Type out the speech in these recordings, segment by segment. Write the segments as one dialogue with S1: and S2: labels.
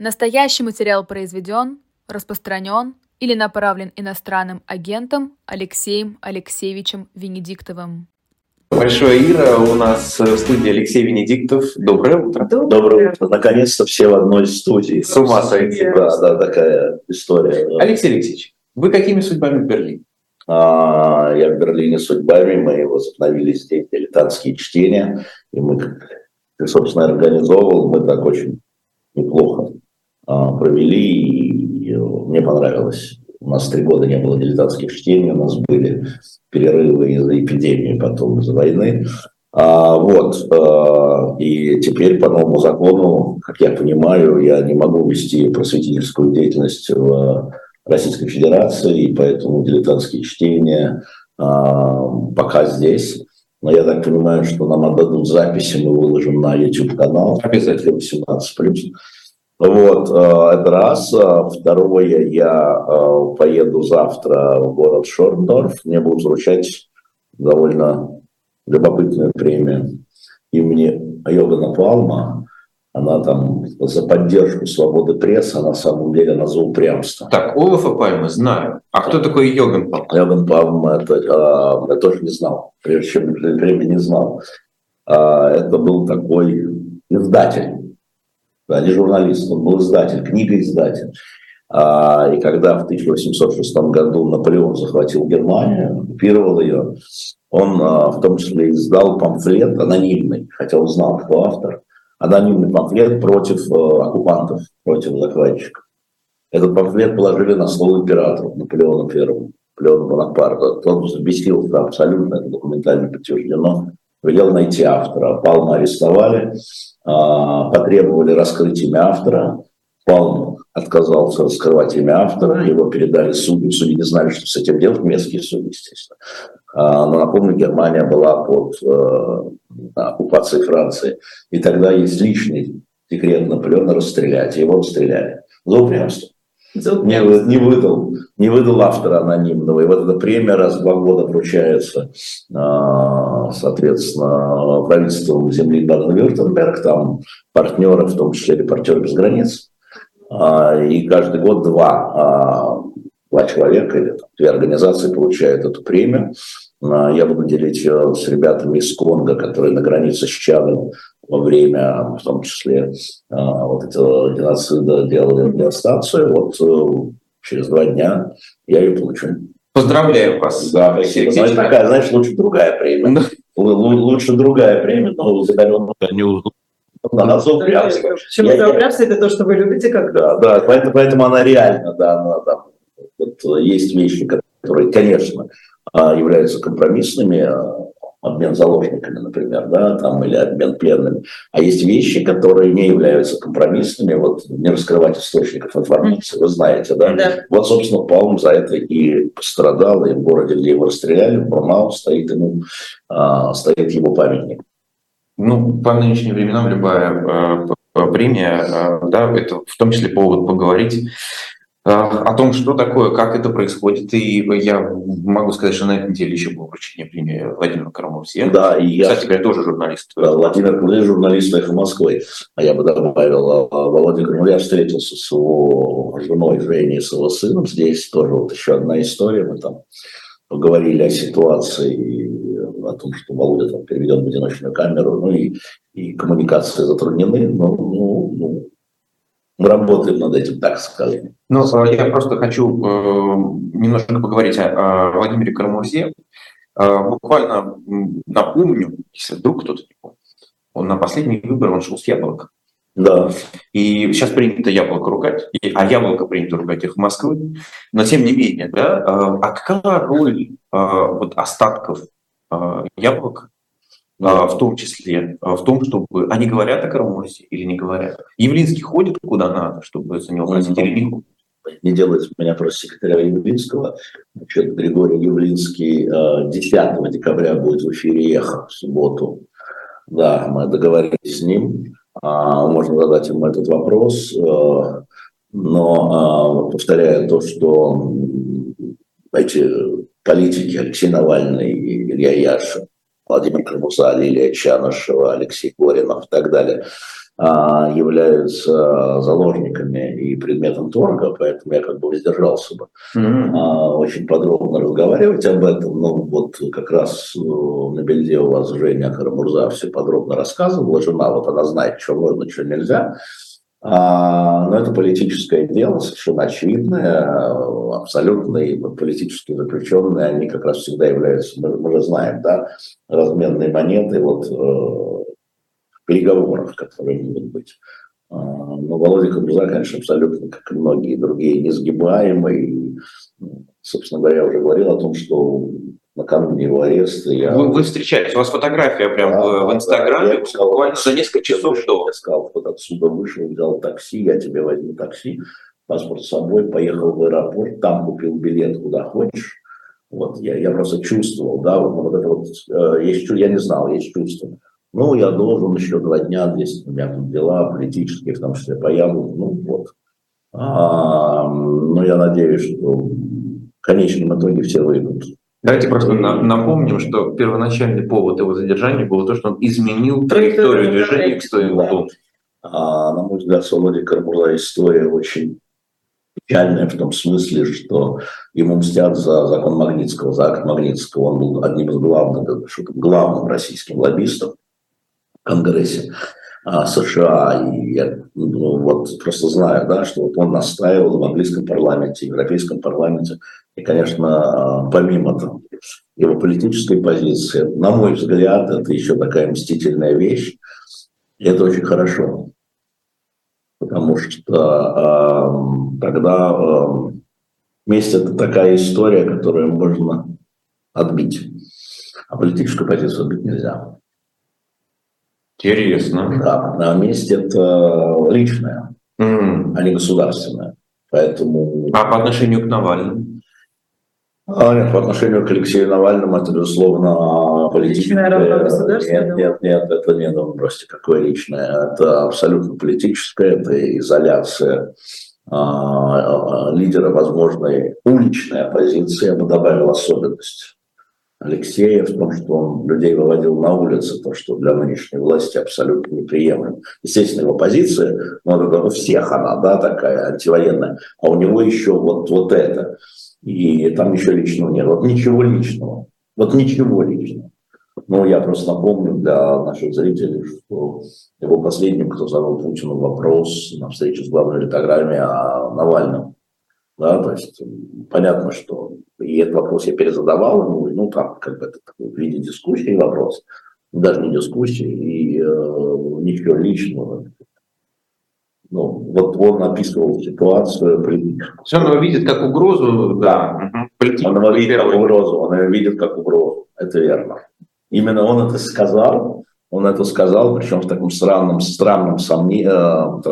S1: Настоящий материал произведен, распространен или направлен иностранным агентом Алексеем Алексеевичем Венедиктовым.
S2: Большое Ира, у нас в студии Алексей Венедиктов. Доброе утро.
S3: Доброе утро. Наконец-то все в одной студии.
S2: С ума сойти.
S3: Да, да, такая история.
S2: Алексей Алексеевич, вы какими судьбами в Берлине?
S3: А, я в Берлине судьбами, мы возобновили здесь дилетантские чтения, и мы, ты, собственно, организовывал, мы так очень неплохо провели, и мне понравилось. У нас три года не было дилетантских чтений, у нас были перерывы из-за эпидемии, потом из-за войны. А, вот, а, и теперь по новому закону, как я понимаю, я не могу вести просветительскую деятельность в Российской Федерации, и поэтому дилетантские чтения а, пока здесь. Но я так понимаю, что нам отдадут записи, мы выложим на YouTube-канал. Обязательно 18+. Вот, а, это раз. А, второе, я а, поеду завтра в город Шорндорф. Мне будут вручать довольно любопытную премию имени Йогана Палма она там за поддержку свободы прессы, на самом деле она за упрямство.
S2: Так, Олафа Пальма знаю. А кто такой Йоган Палм?
S3: Йоган Палм, это, я тоже не знал, прежде чем время не знал. А, это был такой издатель, да, не журналист, он был издатель, книгоиздатель. А, и когда в 1806 году Наполеон захватил Германию, оккупировал ее, он а, в том числе издал памфлет анонимный, хотя он знал, кто автор – анонимный памфлет против э, оккупантов, против захватчиков. Этот памфлет положили на стол императору Наполеону Первому, Наполеону Бонапарту. Тот взбесился абсолютно, это документально подтверждено, велел найти автора. Палма арестовали, а, потребовали раскрыть имя автора. Палм отказался раскрывать имя автора, его передали судьям, судьи не знали, что с этим делать, местные судьи, естественно. А, но напомню, Германия была под э, оккупацией Франции, и тогда есть личный декрет Наполеона расстрелять, его расстреляли за упрямство. Не, не выдал, не выдал автора анонимного. И вот эта премия раз в два года вручается, а, соответственно, правительством земли Баден-Вюртемберг, там партнеры, в том числе репортеры без границ. А, и каждый год два два человека или там, две организации получают эту премию. А, я буду делить э, с ребятами из Конго, которые на границе с Чадом во время, в том числе, а, вот этого геноцида делали радиостанцию. Вот э, через два дня я ее получу.
S2: Поздравляю вас.
S3: Да, спасибо. Знаешь, такая, знаешь, лучше другая премия. Лучше другая премия, но задаренная не
S4: да, за упрямство. Почему за упрямство? Это то, что вы любите как
S3: Да, да, поэтому, поэтому она реально, да, она там вот есть вещи, которые, конечно, а, являются компромиссными, а, обмен заложниками, например, да, там, или обмен пленными. А есть вещи, которые не являются компромиссными, вот не раскрывать источников информации, вы знаете, да? да. Вот, собственно, Палм за это и пострадал, и в городе, где его расстреляли, в Бурмау, стоит, ему, а, стоит его памятник.
S2: Ну, по нынешним временам любая э, премия, э, да, это в том числе повод поговорить о том, что такое, как это происходит. И я могу сказать, что на этой неделе еще было вручение премии Владимира Карамурзе.
S3: Да, и я...
S2: Кстати говоря, тоже журналист.
S3: Да, Владимир Карамурзе, журналист «Эхо Москвы». А я бы добавил, а, Владимир Карамурзе встретился с его женой Женей, с его сыном. Здесь тоже вот еще одна история. Мы там поговорили о ситуации, о том, что Володя там переведен в одиночную камеру, ну и, и коммуникации затруднены. Ну, ну, ну, мы работаем над этим, так скажем.
S2: Ну, э, я просто хочу э, немножко поговорить о, Владимире Карамурзе. Э, буквально напомню, если вдруг кто-то не помнит, он на последний выбор он шел с яблока.
S3: Да.
S2: И сейчас принято яблоко ругать, а яблоко принято ругать их в Москве. Но тем не менее, да, а какая роль вот остатков яблока в том числе а, в том, чтобы они говорят о Карамурзе или не говорят. Явлинский ходит куда надо, чтобы за него платить или не ходит.
S3: Не делает меня просто секретаря Явлинского. Значит, Григорий Явлинский 10 а, декабря будет в эфире «Эхо» в субботу. Да, мы договорились с ним. Можно задать ему этот вопрос. Но повторяю то, что эти политики Алексей Навальный и Илья Яшин Владимир Кармуза, Лилия Чанышева, Алексей Горинов и так далее, а, являются заложниками и предметом торга, поэтому я как бы воздержался бы mm-hmm. очень подробно разговаривать об этом. Но вот как раз э, на бельде у вас Женя Карамурза все подробно рассказывала, жена, вот она знает, что можно, что нельзя. А, но это политическое дело, совершенно очевидное, абсолютно и политические заключенные, они как раз всегда являются, мы, мы же знаем, да, разменной монетой вот, э, переговоров, которые могут быть. А, но Володя Кобза, конечно, абсолютно, как и многие другие, несгибаемый. И, собственно говоря, я уже говорил о том, что накануне его ареста я...
S5: Вы, вы встречаетесь, у вас фотография прям да, в, в Инстаграме, да, буквально за несколько часов
S3: вышел, до. Я сказал, вот отсюда вышел, взял такси, я тебе возьму такси, паспорт с собой, поехал в аэропорт, там купил билет куда хочешь. Вот, я, я просто чувствовал, да, вот, вот это вот, э, есть, я не знал, есть чувство. Ну, я должен еще два дня, здесь у меня тут дела политические, в том числе появлю, ну, вот. А, но я надеюсь, что в конечном итоге все выйдут
S5: Давайте просто напомним, что первоначальный повод его задержания был то, что он изменил траекторию движения к своему дому.
S3: А, на мой взгляд, Володя Кармурза история очень печальная в том смысле, что ему мстят за закон Магнитского, за акт Магнитского. Он был одним из главных, главным российским лоббистом в Конгрессе. А, США. И я ну, вот просто знаю, да, что вот он настаивал в английском парламенте, европейском парламенте. И, конечно, а, помимо там, его политической позиции, на мой взгляд, это еще такая мстительная вещь. И это очень хорошо. Потому что э, тогда э, месть – это такая история, которую можно отбить. А политическую позицию отбить нельзя.
S5: Интересно.
S3: Да, а месть это личное, mm. а не государственное. Поэтому...
S5: А по отношению к Навальному?
S3: А, нет, по отношению к Алексею Навальному это, безусловно, политическое. Нет, нет, нет, это не, ну, бросьте, какое личное. Это абсолютно политическое, это изоляция а, а лидера возможной уличной оппозиции, я бы добавил особенность. Алексея в том, что он людей выводил на улицы, то, что для нынешней власти абсолютно неприемлемо. Естественно, его позиция, ну, это у всех она, да, такая антивоенная, а у него еще вот, вот это. И там еще личного нет. Вот ничего личного. Вот ничего личного. Ну, я просто напомню для наших зрителей, что его последним, кто задал Путину вопрос на встрече с главной литограмме о Навальном. Да, то есть понятно, что и этот вопрос я перезадавал ему, ну, там, как бы это в виде дискуссии вопрос, даже не дискуссии, и э, ничего личного. Ну, вот он описывал ситуацию политическую.
S5: Он его видит как угрозу, да.
S3: Он его видит как угрозу, он его видит как угрозу, это верно. Именно он это сказал, он это сказал, причем в таком странном, странном сомнении, э,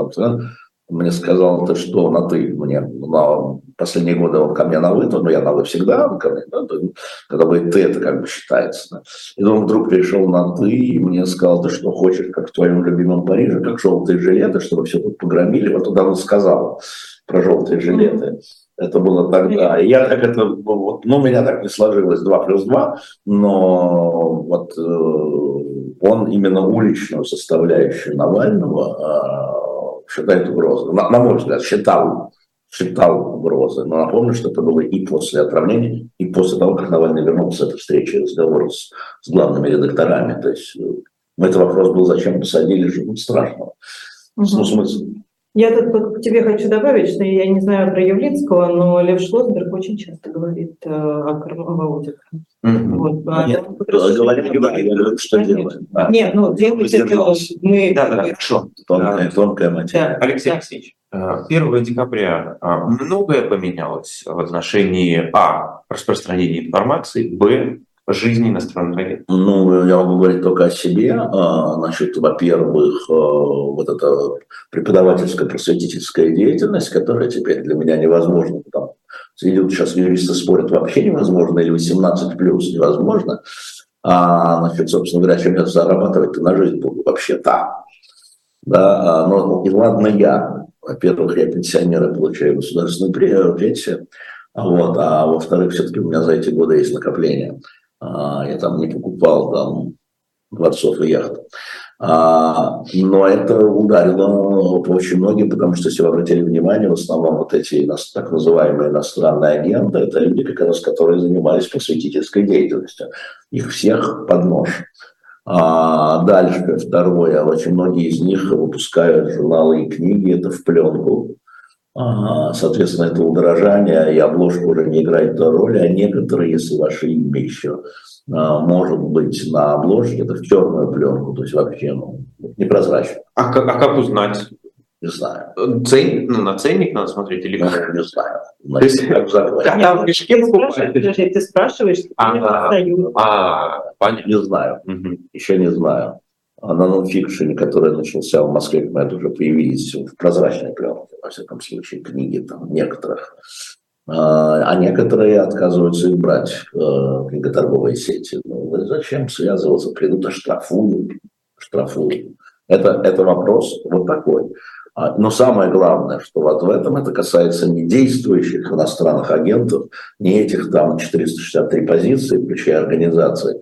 S3: мне сказал, ты что, на ты мне, на последние годы он ко мне на вы, но я на вы всегда, ко мне, да, когда говорит ты, это как бы считается. Да. И он вдруг пришел на ты и мне сказал, ты что хочешь, как в твоем любимом Париже, как желтые жилеты, чтобы все тут погромили. Вот туда он сказал про желтые жилеты. Это было тогда. И я так это, вот, ну, у меня так не сложилось 2 плюс 2, но вот э, он именно уличную составляющую Навального э, считает угрозой. На, на мой взгляд, считал считал угрозы. Но напомню, что это было и после отравления, и после того, как Навальный вернулся с этой встречи, разговор с, с главными редакторами. То есть э, это вопрос был, зачем посадили, ну, страшного. Угу. Ну, смысл.
S6: Я тут к тебе хочу добавить, что я не знаю про Явлинского, но Лев Шлосберг очень часто говорит э, о Володе.
S3: Mm-hmm. Вот, а Нет, говорят, говорят, что делаем.
S6: Да. Нет, ну делайте это мы...
S5: Да, да, хорошо.
S3: Тонкая, тонкая материя.
S5: Да. Алексей Алексеевич, 1 э, декабря многое поменялось в отношении А. распространения информации, Б жизни иностранных агентов?
S3: Ну, я могу говорить только о себе. А, значит, во-первых, э, вот эта преподавательская просветительская деятельность, которая теперь для меня невозможна. Там, идут сейчас юристы спорят, вообще невозможно, или 18 плюс невозможно. А, значит, собственно говоря, чем я зарабатывать на жизнь буду вообще там. Да, а, но и ладно я. Во-первых, я пенсионер и получаю государственную пенсию. Вот, а во-вторых, все-таки у меня за эти годы есть накопления. А, я там не покупал там дворцов и яхт. А, но это ударило по очень многим, потому что, если вы обратили внимание, в основном вот эти так называемые иностранные агенты, это люди, как раз, которые занимались просветительской деятельностью. Их всех под нож. А дальше, второе, очень многие из них выпускают журналы и книги, это в пленку. А, соответственно, это удорожание, и обложка уже не играет той роли, а некоторые, если ваше имя еще а, может быть на обложке, это в черную пленку, то есть вообще ну, непрозрачно.
S5: А как, а как узнать?
S3: Не знаю.
S5: Ценник, ну, на ценник надо смотреть или
S3: ну,
S5: как?
S3: Не знаю.
S5: То есть,
S3: как
S5: когда в
S6: ты
S5: мешке покупаешь?
S6: спрашиваешь, ты спрашиваешь,
S5: А. А, понятно.
S3: Не знаю.
S5: Мгм.
S3: Еще не знаю. А на нонфикшене, который начался в Москве, когда это уже появились в прозрачной пленке, во всяком случае, книги там некоторых. А а некоторые отказываются их брать, э, книготорговые сети. Ну, зачем связываться? Придут, оштрафуют. Штрафуют. Это, это вопрос вот такой. А, Но самое главное, что вот в этом это касается не действующих иностранных агентов, не этих там 463 позиции, включая организации,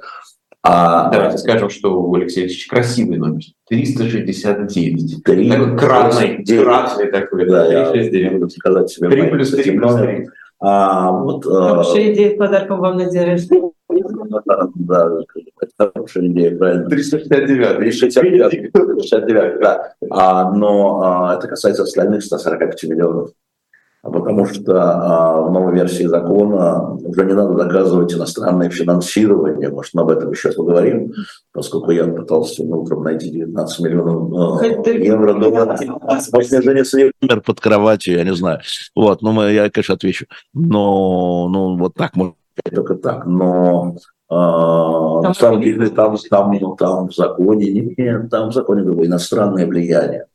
S3: а
S5: Давайте скажем, что у Алексея Алексеевича красивый номер. 369.
S3: Три-
S5: Такой кратный,
S3: девять.
S5: кратный такой.
S3: Да, я
S5: 369.
S3: буду сказать себе.
S5: Три
S3: моим
S5: плюс три
S3: этим
S5: плюс
S3: номером.
S5: три.
S3: А, вот, э,
S6: Хорошая идея подарком вам на день рождения.
S3: да, это хорошая идея, правильно.
S5: 369.
S3: 369, 369, да. А, но а, это касается остальных 145 миллионов. А Потому что а, в новой версии закона уже не надо доказывать иностранное финансирование. Может, мы об этом еще поговорим, поскольку я пытался сегодня утром найти 19 миллионов
S6: ты-
S3: евро. Может, мне не умер под кроватью, я не знаю. Вот, ну, я, конечно, отвечу. Но, ну, вот так, может, только так. Но а, на самом деле там, там, там в законе, нет, там в законе другое, иностранное влияние.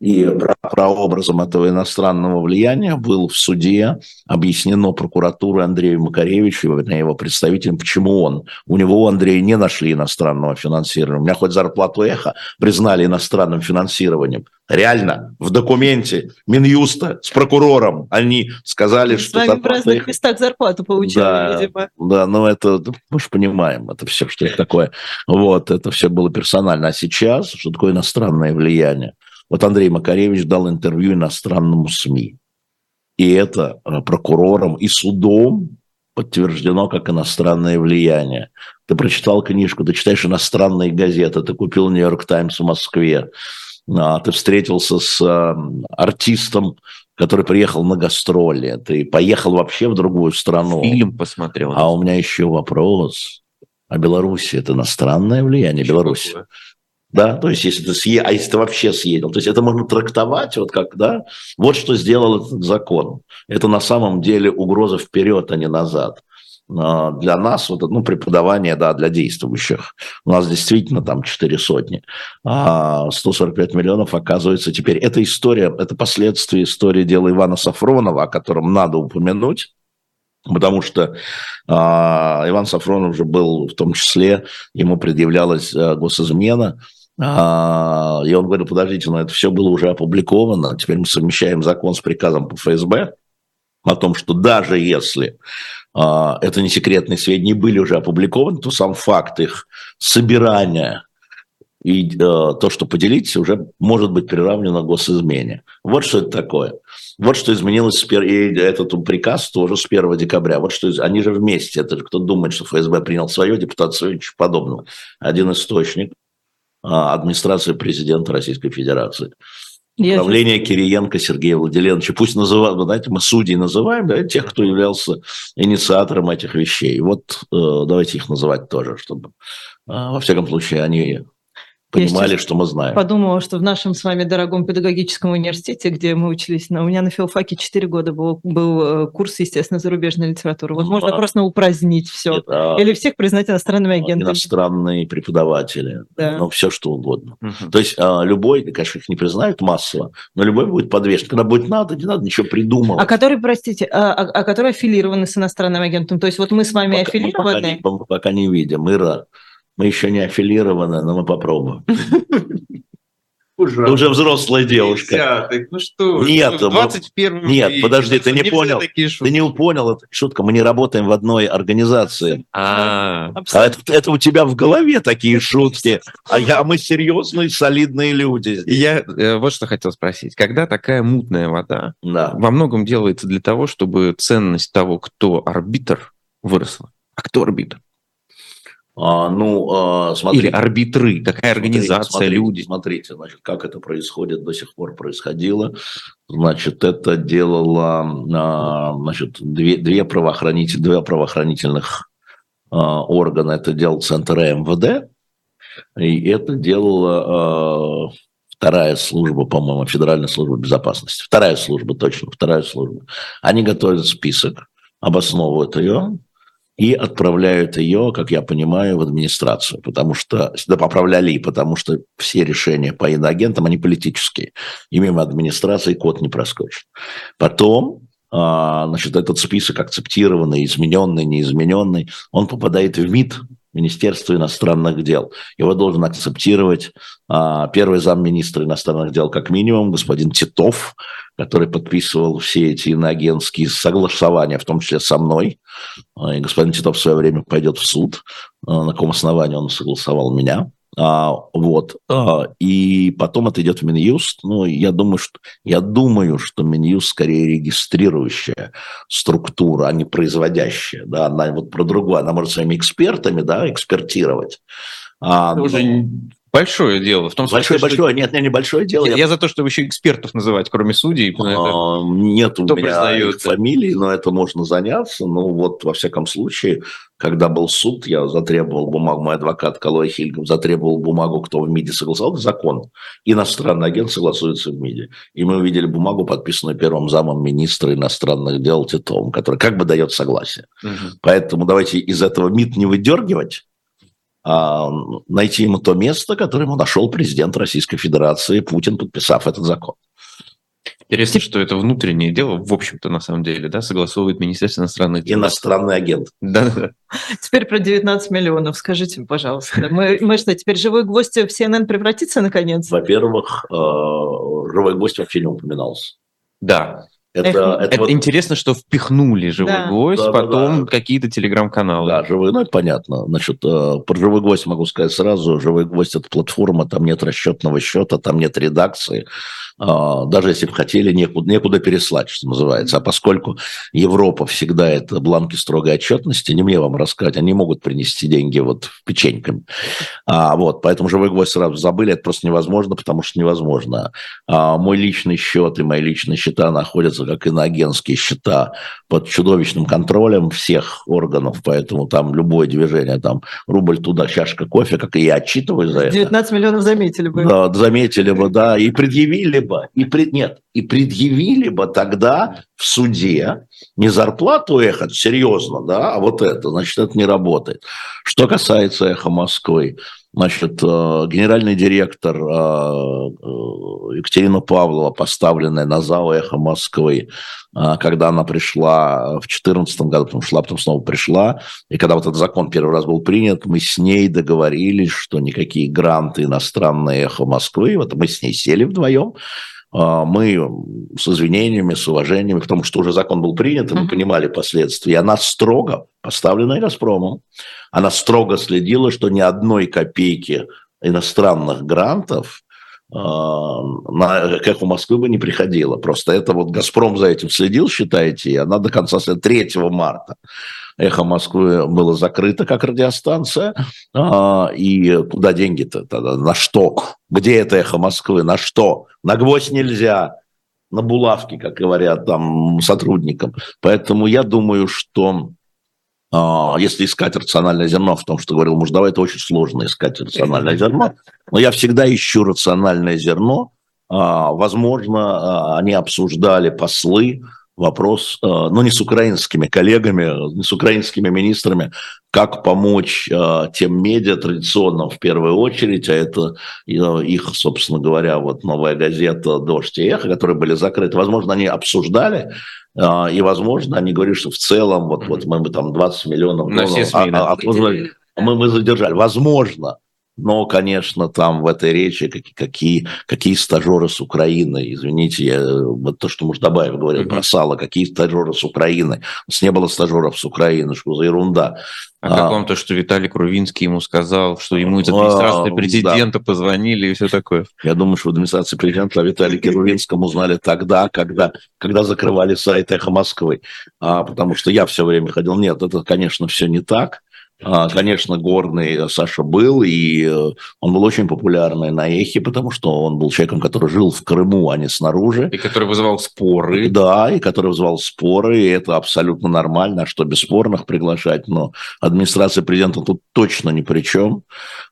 S3: И про- прообразом этого иностранного влияния был в суде объяснено прокуратурой Андрею Макаревичу, вернее, его представителям, почему он. У него, у Андрея, не нашли иностранного финансирования. У меня хоть зарплату эхо признали иностранным финансированием. Реально, в документе Минюста с прокурором они сказали,
S4: С
S3: что
S4: вами в разных
S3: «Эхо»
S4: местах зарплату получали,
S3: Да.
S4: видимо.
S3: Да, ну это, мы же понимаем, это все, что это такое. Вот, это все было персонально. А сейчас, что такое иностранное влияние? Вот Андрей Макаревич дал интервью иностранному СМИ. И это э, прокурором и судом подтверждено как иностранное влияние. Ты прочитал книжку, ты читаешь иностранные газеты, ты купил «Нью-Йорк Таймс» в Москве, а, ты встретился с э, артистом, который приехал на гастроли, ты поехал вообще в другую страну.
S5: Фильм посмотрел.
S3: А у меня еще вопрос. А Беларусь это иностранное влияние Беларуси? Да, то есть если ты съе... а если ты вообще съездил, то есть это можно трактовать вот как, да, вот что сделал этот закон. Это на самом деле угроза вперед, а не назад. А Для нас, вот, ну, преподавание, да, для действующих. У нас действительно там 4 сотни. А 145 миллионов, оказывается, теперь. Эта история, это последствия истории дела Ивана Сафронова, о котором надо упомянуть. Потому что а, Иван Сафронов же был в том числе, ему предъявлялась а, госизмена, и он говорил, подождите, но это все было уже опубликовано, теперь мы совмещаем закон с приказом по ФСБ о том, что даже если а, это не секретные сведения были уже опубликованы, то сам факт их собирания и э, то, что поделитесь, уже может быть приравнено госизмене. Вот что это такое. Вот что изменилось, с пер... и этот приказ тоже с 1 декабря. Вот что они же вместе. Это же кто думает, что ФСБ принял свое, депутат свое, ничего подобного. Один источник а, администрации президента Российской Федерации. Управление Кириенко Сергея Владимировича. Пусть называют, знаете, мы судей называем, да, тех, кто являлся инициатором этих вещей. Вот э, давайте их называть тоже, чтобы, э, во всяком случае, они понимали, что мы знаем.
S4: Подумала, что в нашем с вами дорогом педагогическом университете, где мы учились, на, у меня на филфаке 4 года был, был э, курс, естественно, зарубежной литературы. Вот можно
S3: А.
S4: просто упразднить все.
S3: Это
S4: Или всех признать иностранными агентами.
S3: иностранные преподаватели,
S4: Да.
S3: ну, все что угодно.
S5: Мгм.
S3: То есть а, любой, конечно, их не признают массово, но любой будет подвешен. Когда будет надо, не надо ничего придумывать.
S4: А которые, простите, а, а- а которые аффилированы с иностранным агентом? То есть вот мы с вами
S3: Пока- мы пока,
S4: аффилированы?
S3: не, мы пока не видим. Ира, мы еще не аффилированы, но мы попробуем. Ты уже взрослая девушка.
S2: Десятых, ну что?
S3: Нет, вот-
S2: 21
S3: нет,
S2: веке,
S3: подожди, ты не понял. Ты не понял, это шутка. Мы не работаем в одной организации.
S2: А,
S3: А это, это у тебя в голове такие шутки. А я, мы серьезные, солидные люди.
S2: я э, вот что хотел спросить. Когда такая мутная вода
S3: Да.
S2: во многом делается для того, чтобы ценность того, кто арбитр, выросла? А кто арбитр?
S3: А, ну, а, смотрите.
S2: Или арбитры? Какая организация,
S3: Смотрите,
S2: люди?
S3: Смотрите, значит, как это происходит, до сих пор происходило. Значит, это делало, а, значит, две, две правоохранитель, два правоохранительных а, органа. Это делал Центр МВД, и это делала а, вторая служба, по-моему, Федеральная служба безопасности. Вторая служба, точно, вторая служба. Они готовят список, обосновывают ее, и отправляют ее, как я понимаю, в администрацию, потому что, да, поправляли, потому что все решения по иноагентам, они политические, и мимо администрации код не проскочит. Потом, а, значит, этот список акцептированный, измененный, неизмененный, он попадает в МИД, Министерство иностранных дел. Его должен акцептировать а, первый замминистра иностранных дел, как минимум, господин Титов, который подписывал все эти иноагентские согласования, в том числе со мной. А, И господин Титов в свое время пойдет в суд, а, на каком основании он согласовал меня. А, вот. А, и потом это идет в Минюст. Ну, я думаю, что, я думаю, что Минюст скорее регистрирующая структура, а не производящая. Да? Она вот про другое. Она может своими экспертами да, экспертировать. А,
S2: Это уже большое дело. В том смысле, что-
S3: большое-большое. Нет, нет, небольшое дело.
S2: Я,
S3: Я
S2: за то, чтобы еще экспертов называть, кроме судей.
S3: А, Нет у
S2: Кто
S3: меня
S2: признает
S3: их фамилии, но это можно заняться. Ну вот, во всяком случае, когда был суд, я затребовал бумагу, мой адвокат Калой Хильгов затребовал бумагу, кто в МИДе согласовал, закон. Иностранный агент согласуется в МИДе. И мы увидели бумагу, подписанную первым замом министра иностранных дел Титовым, который как бы дает согласие.
S2: Мгм.
S3: Поэтому давайте из этого МИД не выдергивать, найти ему то место, которое ему нашел президент Российской Федерации Путин, подписав этот закон.
S2: Интересно, что это внутреннее дело, в общем-то, на самом деле, да, согласовывает Министерство иностранных дел.
S3: Иностранный агент.
S2: Да, да.
S4: Теперь про 19 миллионов. Скажите, пожалуйста. Мы, мы что, теперь живой гвоздь в CNN превратится наконец?
S3: Во-первых, э, живой гость вообще не упоминался.
S2: Да.
S3: Это,
S4: Эх,
S3: это
S2: Это
S3: вот-
S2: интересно, что впихнули живой
S4: Да.
S2: гвоздь,
S3: Да, да,
S2: потом
S3: да.
S2: какие-то телеграм-каналы.
S3: Да, живой, ну это понятно. Значит, э, про живой гость могу сказать сразу. Живой гость это платформа, там нет расчетного счета, там нет редакции. А, Даже если бы хотели, некуда, некуда переслать, что называется. А поскольку Европа всегда это бланки строгой отчетности, не мне вам рассказать, они могут принести деньги вот печеньками. А, вот, поэтому живой гвоздь сразу забыли, это просто невозможно, потому что невозможно. А, мой личный счет и мои личные счета находятся как иноагентские счета под чудовищным контролем всех органов, поэтому там любое движение, там рубль туда, чашка кофе, как и я отчитываю за это.
S4: 19 миллионов заметили бы.
S3: Да, заметили бы, да, и предъявили бы, и пред, нет, и предъявили бы тогда в суде не зарплату эхо, серьезно, да, а вот это, значит, это не работает. Что касается эхо Москвы, значит, э, генеральный директор э, э, Екатерина Павлова, поставленная на зал эхо Москвы, когда она пришла в 2014 году, потом шла, потом снова пришла, и когда вот этот закон первый раз был принят, мы с ней договорились, что никакие гранты иностранное эхо Москвы, вот мы с ней сели вдвоем, мы с извинениями, с уважениями, потому что уже закон был принят, и мы понимали последствия. И она строго, поставленная «Газпромом», она строго следила, что ни одной копейки иностранных грантов а, на, как у Москвы бы не приходило. Просто это вот «Газпром» за этим следил, считаете, и она до конца след- 3 марта «Эхо Москвы» было закрыто как радиостанция. А, и куда деньги-то тогда? На что? Где это «Эхо Москвы»? На что? На гвоздь нельзя. На булавки, как говорят там сотрудникам. Поэтому я думаю, что а, если искать рациональное зерно в том, что говорил Муждава, это очень сложно искать рациональное зерно. Но я всегда ищу рациональное зерно. А, Возможно, а, они обсуждали послы вопрос, а, ну, не с украинскими коллегами, не с украинскими министрами, как помочь а, тем медиа традиционным в первую очередь, а это э, их, собственно говоря, вот новая газета «Дождь» и «Эхо», которые были закрыты. Возможно, они обсуждали, а, и, возможно, они говорили, что в целом, вот, вот мы бы там 20 миллионов
S2: На все СМИ,
S3: а-
S2: да.
S3: а- отложили. мы, мы задержали. Возможно, но, конечно, там в этой речи какие, какие, какие стажеры с Украины, извините, я, вот то, что Муждабаев говорил mm-hmm. про сало, какие стажеры с Украины. У нас не было стажеров с Украины, что за ерунда.
S2: А, а как вам то, что Виталий Крувинский ему сказал, что ему из администрации а, президента да. позвонили и все такое?
S3: Я думаю, что в администрации президента о Виталии Крувинском узнали тогда, когда, когда закрывали сайт «Эхо Москвы». А, потому что я все время ходил, нет, это, конечно, все не так. А, конечно, горный Саша был, и э, он был очень популярный на Эхе, потому что он был человеком, который жил в Крыму, а не снаружи.
S2: И который вызывал споры.
S3: Да, и который вызывал споры, и это абсолютно нормально, что бесспорных приглашать, но администрация президента тут точно ни при чем.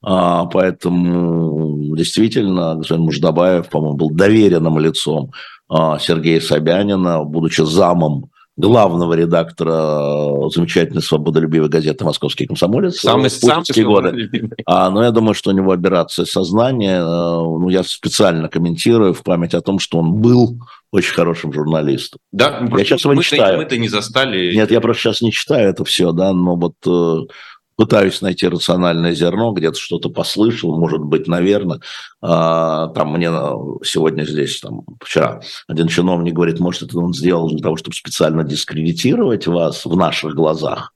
S3: А, поэтому действительно, господин Муждабаев, по-моему, был доверенным лицом а, Сергея Собянина, будучи замом главного редактора замечательной свободолюбивой газеты «Московский комсомолец»
S2: самый, в путинские
S3: годы. А, но я думаю, что у него операция сознания. Э, ну, я специально комментирую в память о том, что он был очень хорошим журналистом.
S2: Да,
S3: я сейчас его не читаю.
S2: Мы-то не застали.
S3: Нет, я просто сейчас не читаю это все, да, но вот э, пытаюсь найти рациональное зерно, где-то что-то послышал, может быть, наверное. А, там мне сегодня здесь, там, вчера один чиновник говорит, может, это он сделал для того, чтобы специально дискредитировать вас в наших глазах.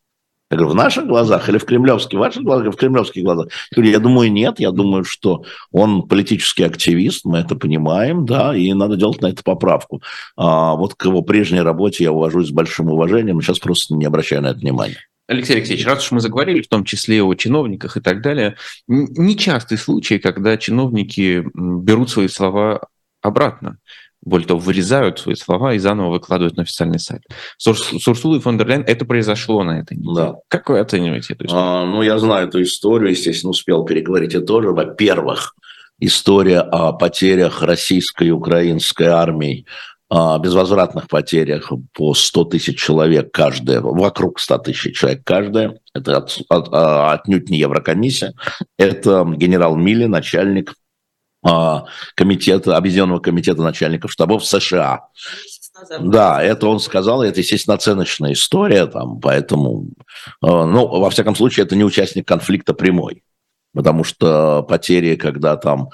S3: Я говорю, в наших глазах или в кремлевских? В ваших глазах, в кремлевских глазах? Я говорю, я думаю, нет. Я думаю, что он политический активист, мы это понимаем, да, и надо делать на это поправку. А вот к его прежней работе я увожусь с большим уважением, сейчас просто не обращаю на это внимания.
S2: Алексей Алексеевич, раз уж мы заговорили, в том числе о чиновниках и так далее, нечастый случай, когда чиновники берут свои слова обратно. Более того, вырезают свои слова и заново выкладывают на официальный сайт. С Урсулой фон дер Ляйен это произошло на этой неделе. Да. Как вы оцениваете эту
S3: историю? А, ну, я знаю эту историю, естественно, успел переговорить и тоже. Во-первых, история о потерях российской и украинской армии безвозвратных потерях по 100 тысяч человек каждая, вокруг 100 тысяч человек каждая, это от, от, а, отнюдь не Еврокомиссия, это генерал Милли, начальник а, комитета, Объединенного комитета начальников штабов США. Да, это он сказал, это, естественно, оценочная история, там, поэтому, а, ну, во всяком случае, это не участник конфликта прямой потому что потери, когда там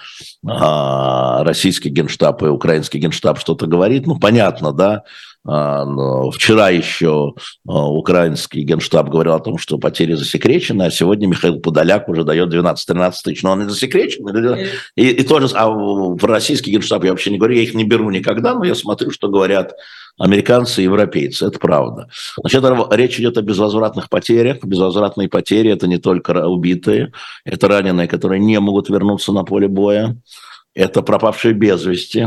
S3: а, российский генштаб и украинский генштаб что-то говорит, ну, понятно, да, вчера еще а, украинский генштаб говорил о том, что потери засекречены, а сегодня Михаил Подоляк уже дает 12-13 тысяч, но он не засекречен. И, и тоже, а про российский генштаб я вообще не говорю, я их не беру никогда, но я смотрю, что говорят американцы и европейцы, это правда. Значит, речь идет о безвозвратных потерях. Безвозвратные потери – это не только убитые, это раненые, которые не могут вернуться на поле боя, это пропавшие без вести,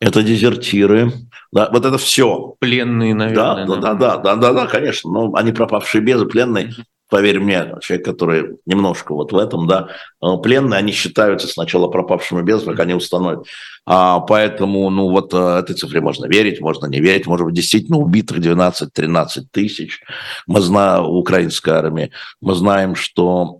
S3: это дезертиры, да, вот это все.
S2: Пленные, наверное.
S3: Да, да, да, да, да, да, конечно. Но они пропавшие без, пленные поверь мне, человек, который немножко вот в этом, да, э, пленные, они считаются сначала пропавшими без, как они установят. А, поэтому, ну, вот э, этой цифре можно верить, можно не верить. Может быть, действительно убитых 12-13 тысяч. Мы знаем, украинская армия, мы знаем, что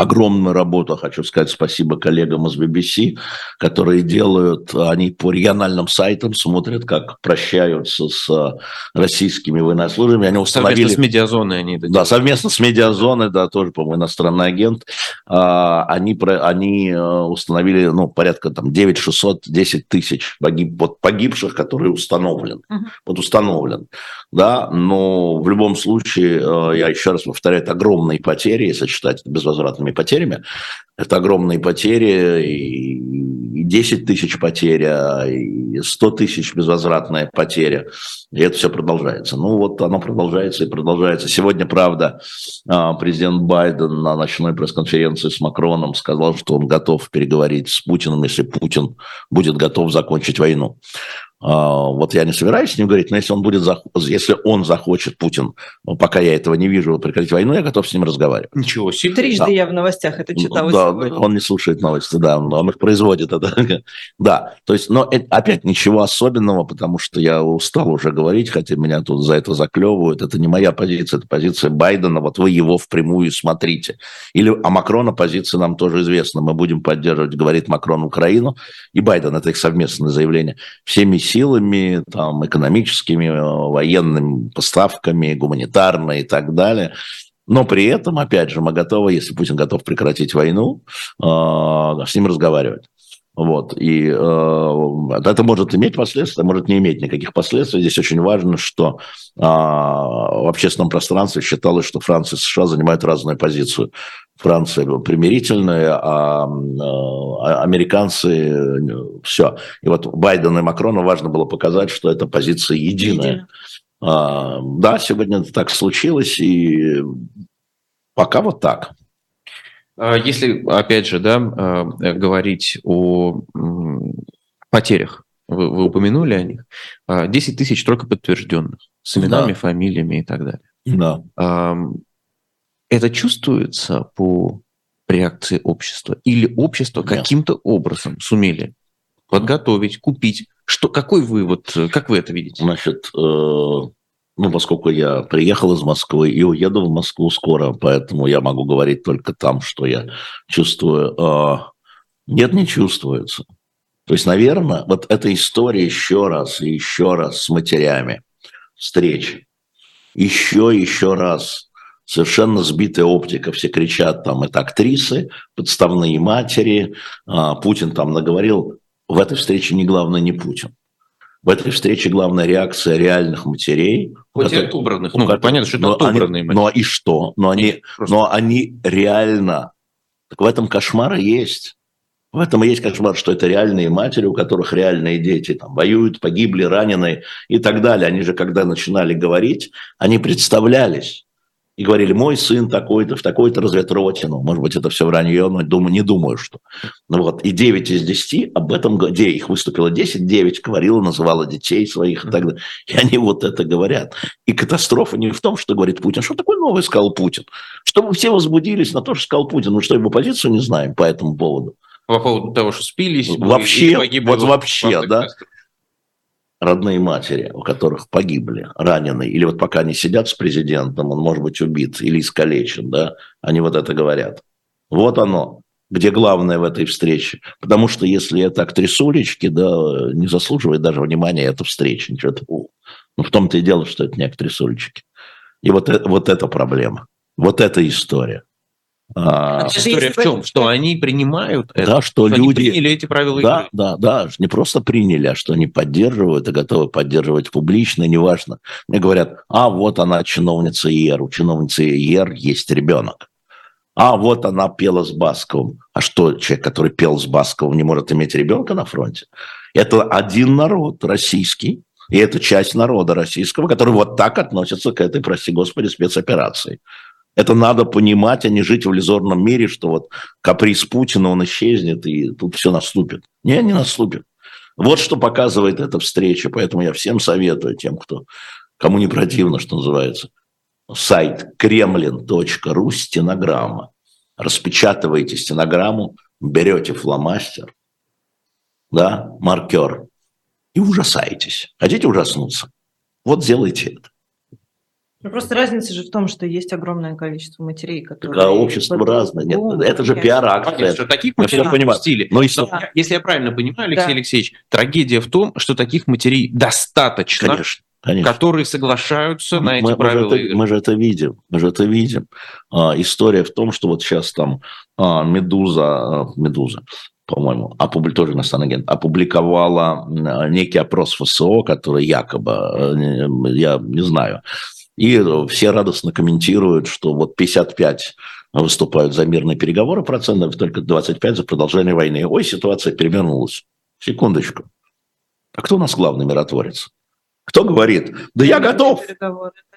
S3: огромную работу, хочу сказать спасибо коллегам из BBC, которые делают, они по региональным сайтам смотрят, как прощаются с э, российскими военнослужащими. Они
S2: установили... Совместно с медиазоной они
S3: это Да, совместно с медиазоной, да, тоже, по-моему, иностранный агент. А, они, они э, установили, ну, порядка там 9 600, 10 тысяч погиб, вот, погибших, которые установлены. Uh-huh. Вот установлен. Да, но в любом случае, э, я еще раз повторяю, это огромные потери, если считать это безвозвратными потерями. Это огромные потери, и 10 тысяч потерь, и 100 тысяч безвозвратная потеря. И это все продолжается. Ну вот оно продолжается и продолжается. Сегодня, правда, а, президент Байден на ночной пресс-конференции с Макроном сказал, что он готов переговорить с Путиным, если Путин будет готов закончить войну. А, вот я не собираюсь с ним говорить, но если он будет, если он захочет, Путин, пока я этого не вижу, прекратить войну, я готов с ним разговаривать.
S2: Ничего себе.
S4: Трижды да. я в новостях это читал.
S3: Да, он не слушает новости, да, он их производит. Это. Да, то есть, но опять ничего особенного, потому что я устал уже говорить, хотя меня тут за это заклевывают. Это не моя позиция, это позиция Байдена, вот вы его впрямую смотрите. Или, а Макрона позиция нам тоже известна, мы будем поддерживать, говорит Макрон, Украину, и Байден, это их совместное заявление, всеми силами, там, экономическими, э, военными поставками, гуманитарной и так далее. Но при этом, опять же, мы готовы, если Путин готов прекратить войну, э, с ним разговаривать. Вот. И э, это может иметь последствия, может не иметь никаких последствий. Здесь очень важно, что э, в общественном пространстве считалось, что Франция и США занимают разную позицию. Франция примирительная, а, а американцы все. И вот Байдену и Макрону важно было показать, что эта позиция единая. А, да, сегодня это так случилось, и пока вот так.
S2: А если, опять же, да, а, говорить о потерях, вы, вы упомянули о них, 10 а, тысяч только подтвержденных, с именами, да. фамилиями и так далее.
S3: Да.
S2: Это чувствуется по реакции общества? Или общество Нет. каким-то образом сумели подготовить, купить? Что, какой вывод, как вы это видите?
S3: Значит, э, ну, поскольку я приехал из Москвы и уеду в Москву скоро, поэтому я могу говорить только там, что я чувствую. А, нет, не чувствуется. То есть, наверное, вот эта история еще раз и еще раз с матерями встреч, еще еще раз совершенно сбитая оптика, все кричат там, это актрисы, подставные матери, а, Путин там наговорил, в этой встрече не главное не Путин. В этой встрече главная реакция реальных матерей.
S2: Хоть которые, отобранных. Ну, которые, понятно, что это отобранные
S3: они, Ну, и что? Но они, но они реально... Так в этом кошмар есть. В этом и есть кошмар, что это реальные матери, у которых реальные дети там воюют, погибли, ранены и так далее. Они же, когда начинали говорить, они представлялись и говорили, мой сын такой-то, в такой-то разведротину. Может быть, это все вранье, но думаю, не думаю, что. Ну вот, и 9 из 10 об этом, где их выступило 10, 9 говорила, называла детей своих и так далее. И они вот это говорят. И катастрофа не в том, что говорит Путин. Что такое новый сказал Путин? Чтобы все возбудились на то, что сказал Путин. Ну что, его позицию не знаем по этому поводу.
S2: По поводу того, что спились.
S3: Вообще, вот вообще, да родные матери, у которых погибли, ранены, или вот пока они сидят с президентом, он может быть убит или искалечен, да, они вот это говорят. Вот оно, где главное в этой встрече. Потому что если это актрисулечки, да, не заслуживает даже внимания эта встреча, ничего такого. Ну, в том-то и дело, что это не актрисулечки. И вот, это, вот эта проблема, вот эта история.
S2: А, история в чем? Что они принимают
S3: это? Да, что, что люди...
S2: Они приняли эти правила
S3: да, игры. Да, да, не просто приняли, а что они поддерживают и готовы поддерживать публично, неважно. Мне говорят, а вот она чиновница ЕР, у чиновницы ЕР есть ребенок. А вот она пела с Басковым. А что, человек, который пел с Басковым, не может иметь ребенка на фронте? Это один народ российский, и это часть народа российского, который вот так относится к этой, прости господи, спецоперации. Это надо понимать, а не жить в иллюзорном мире, что вот каприз Путина, он исчезнет, и тут все наступит. Не, не наступит. Вот что показывает эта встреча. Поэтому я всем советую, тем, кто, кому не противно, что называется, сайт kremlin.ru, стенограмма. Распечатываете стенограмму, берете фломастер, да, маркер, и ужасаетесь. Хотите ужаснуться? Вот сделайте это.
S4: Ну, просто разница же в том, что есть огромное количество матерей, которые...
S3: Так, а общество разное. Нет, это же пиар-акция.
S2: Что таких матерей да. в стиле. Но, да. Если я правильно понимаю, Алексей да. Алексеевич, трагедия в том, что таких матерей достаточно,
S3: Конечно. Конечно.
S2: которые соглашаются на эти мы, правила.
S3: Мы же, это, мы же это видим, мы же это видим. А, история в том, что вот сейчас там а, Медуза, а, Медуза, по-моему, опубли... тоже иностранный агент, опубликовала некий опрос ФСО, который якобы, я не знаю, и все радостно комментируют, что вот 55 выступают за мирные переговоры процентов, только 25 за продолжение войны. Ой, ситуация перевернулась. Секундочку. А кто у нас главный миротворец? Кто говорит, да я готов,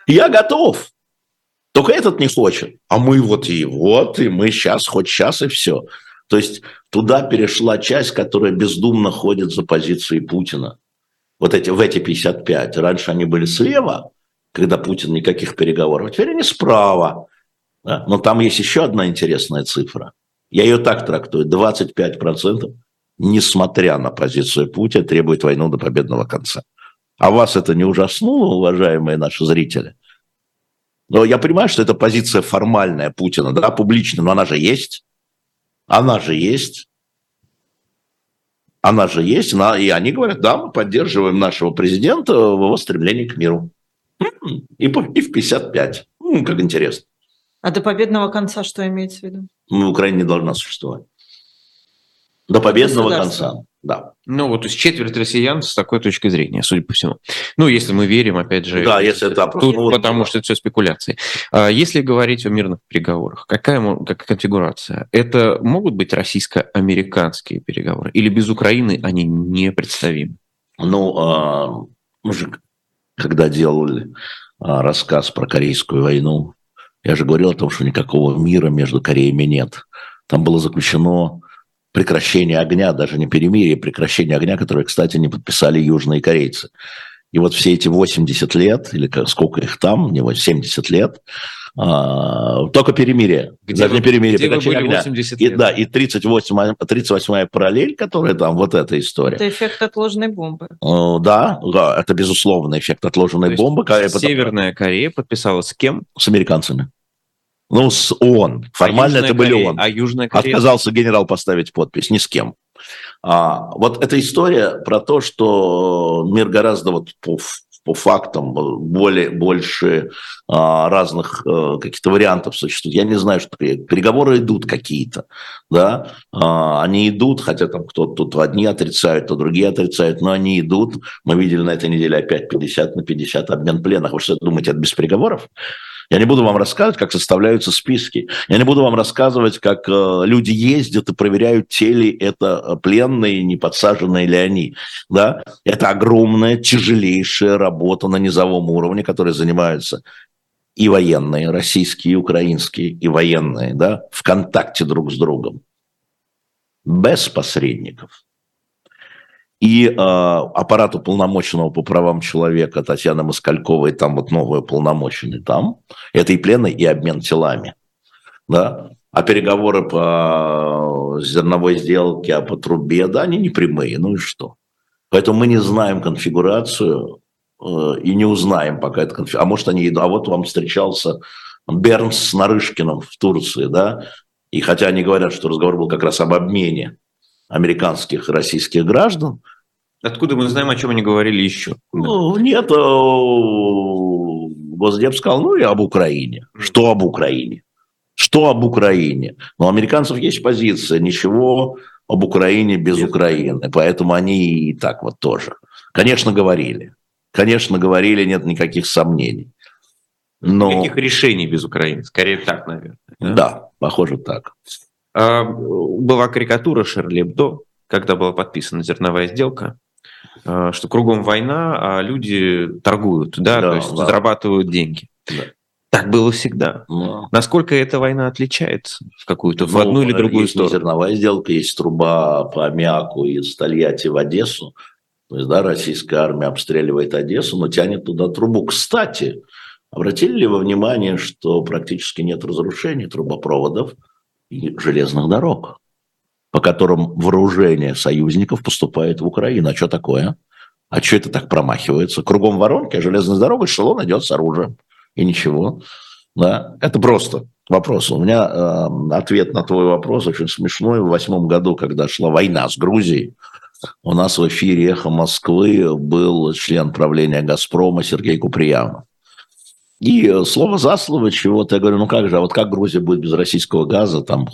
S3: я готов. Только этот не хочет. А мы вот и вот, и мы сейчас, хоть сейчас, и все. То есть туда перешла часть, которая бездумно ходит за позицией Путина. Вот эти, в эти 55. Раньше они были слева, когда Путин никаких переговоров. Теперь они справа. Да? Но там есть еще одна интересная цифра. Я ее так трактую. 25%, несмотря на позицию Путина, требует войну до победного конца. А вас это не ужаснуло, уважаемые наши зрители? Но я понимаю, что это позиция формальная Путина, да, публичная, но она же есть. Она же есть. Она же есть. И они говорят, да, мы поддерживаем нашего президента в его стремлении к миру. И, и в 55. Ну, как интересно.
S4: А до победного конца что имеется в виду?
S3: Ну, Украина не должна существовать. До победного конца, да.
S2: Ну, вот, то есть четверть россиян с такой точки зрения, судя по всему. Ну, если мы верим, опять же...
S3: Да, если это
S2: Тут,
S3: ну, вот-
S2: потому что это все спекуляции. А Если говорить о мирных переговорах, какая, какая конфигурация? Это могут быть российско-американские переговоры? Или без Украины они непредставимы?
S3: Ну, а, же, когда делали а, рассказ про Корейскую войну, я же говорил о том, что никакого мира между Кореями нет. Там было заключено прекращение огня, даже не перемирие, прекращение огня, которое, кстати, не подписали южные корейцы. И вот все эти 80 лет, или сколько их там, не 70 лет, а, только перемирие.
S2: Где
S3: даже
S2: вы-
S3: не перемирие,
S2: где вы были
S3: огня.
S2: 80
S3: И,
S2: лет?
S3: да, и 38, 38 параллель, которая там, вот эта история.
S4: Это эффект отложенной бомбы.
S3: Да, да, это безусловно эффект отложенной
S2: То есть
S3: бомбы потому-
S2: Северная Корея подписала с кем?
S3: с американцами. Ну, с ООН. Формально
S2: А Южная
S3: это были
S2: Корея-
S3: ООН.
S2: А Южная Корея?
S3: Отказался генерал поставить подпись, ни с кем. А, вот эта история про то, что мир гораздо вот по, фактам э, более, больше а, разных э, каких-то вариантов существует. Я не знаю, что переговоры идут какие-то, да, А, они идут, хотя там кто-то тут одни отрицают, то другие отрицают, но они идут. Мы видели на этой неделе опять 50 на 50 обмен пленных. Вы что думаете, это без переговоров? Я не буду вам рассказывать, как составляются списки. Я не буду вам рассказывать, как э, люди ездят и проверяют, те ли это э, пленные, не подсаженные ли они. Да? Это огромная, тяжелейшая работа на низовом уровне, которой занимаются и военные, российские, и украинские, и военные, да, в контакте друг с другом. Без посредников. И э, аппарат уполномоченного по правам человека Татьяны Москальковой, там вот новый уполномоченный там, это и пленный, и обмен телами. Да? А переговоры по зерновой сделке, а по трубе, да, они не прямые, ну и что? Поэтому мы не знаем конфигурацию э, и не узнаем пока это конфигурация. А может они а вот вам встречался Бернс с Нарышкиным в Турции, да, и хотя они говорят, что разговор был как раз об обмене американских и российских граждан,
S2: Откуда мы знаем, о чем они говорили еще?
S3: ну, нет, э, Госдеп сказал, ну и об Украине. Что об Украине? Что об Украине? Но у американцев есть позиция, ничего об Украине без
S2: Без
S3: Украины. Поэтому они и так вот тоже. Конечно, говорили. Конечно, говорили, нет никаких сомнений. Но,
S2: Никаких решений без Украины. Скорее так, наверное.
S3: да, похоже так.
S2: А, была карикатура Шерли Эбдо, когда была подписана зерновая сделка, что кругом война, а люди торгуют, да,
S3: Да,
S2: то есть
S3: да.
S2: зарабатывают деньги.
S3: Да.
S2: Так было всегда.
S3: Но-
S2: Насколько эта война отличается в какую-то, в
S3: Ну,
S2: одну или другую
S3: есть
S2: сторону?
S3: зерновая сделка, есть труба по аммиаку из Тольятти в Одессу. То есть, да, российская армия обстреливает Одессу, но тянет туда трубу. Кстати, обратили ли вы внимание, что практически нет разрушений трубопроводов и железных дорог, по которым вооружение союзников поступает в Украину? А что такое? А что это так промахивается? Кругом воронки, а железная дорога, эшелон идет с оружием. И ничего. Да, это просто вопрос. У меня э, ответ на твой вопрос очень смешной. В восьмом году, когда шла война с Грузией, у нас в эфире «Эхо Москвы» был член правления «Газпрома» Сергей Куприянов. И слово за слово чего-то, я говорю, ну как же, а вот как Грузия будет без российского газа? Там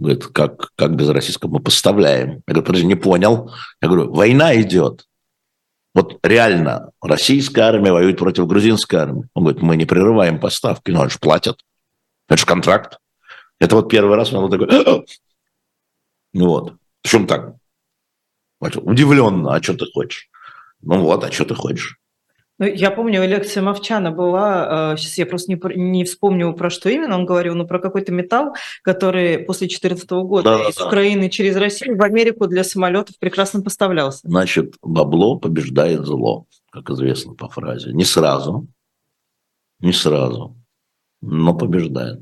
S3: говорит, как, как без российского? Мы поставляем. Я говорю, подожди, не понял. Я говорю, война идет. Вот реально российская армия воюет против грузинской армии. Он говорит, мы не прерываем поставки, но они же платят. Это же контракт. Это вот первый раз он такой, ну вот. Почему так? Вот, Удивленно, а что ты хочешь? Ну вот, а что ты хочешь?
S4: Ну, я помню, лекция Мовчана была, сейчас я просто не, не вспомню, про что именно он говорил, но про какой-то металл, который после 2014 года
S3: Да-да-да.
S4: из Украины через Россию в Америку для самолетов прекрасно поставлялся.
S3: Значит, бабло побеждает зло, как известно по фразе. Не сразу, не сразу, но побеждает.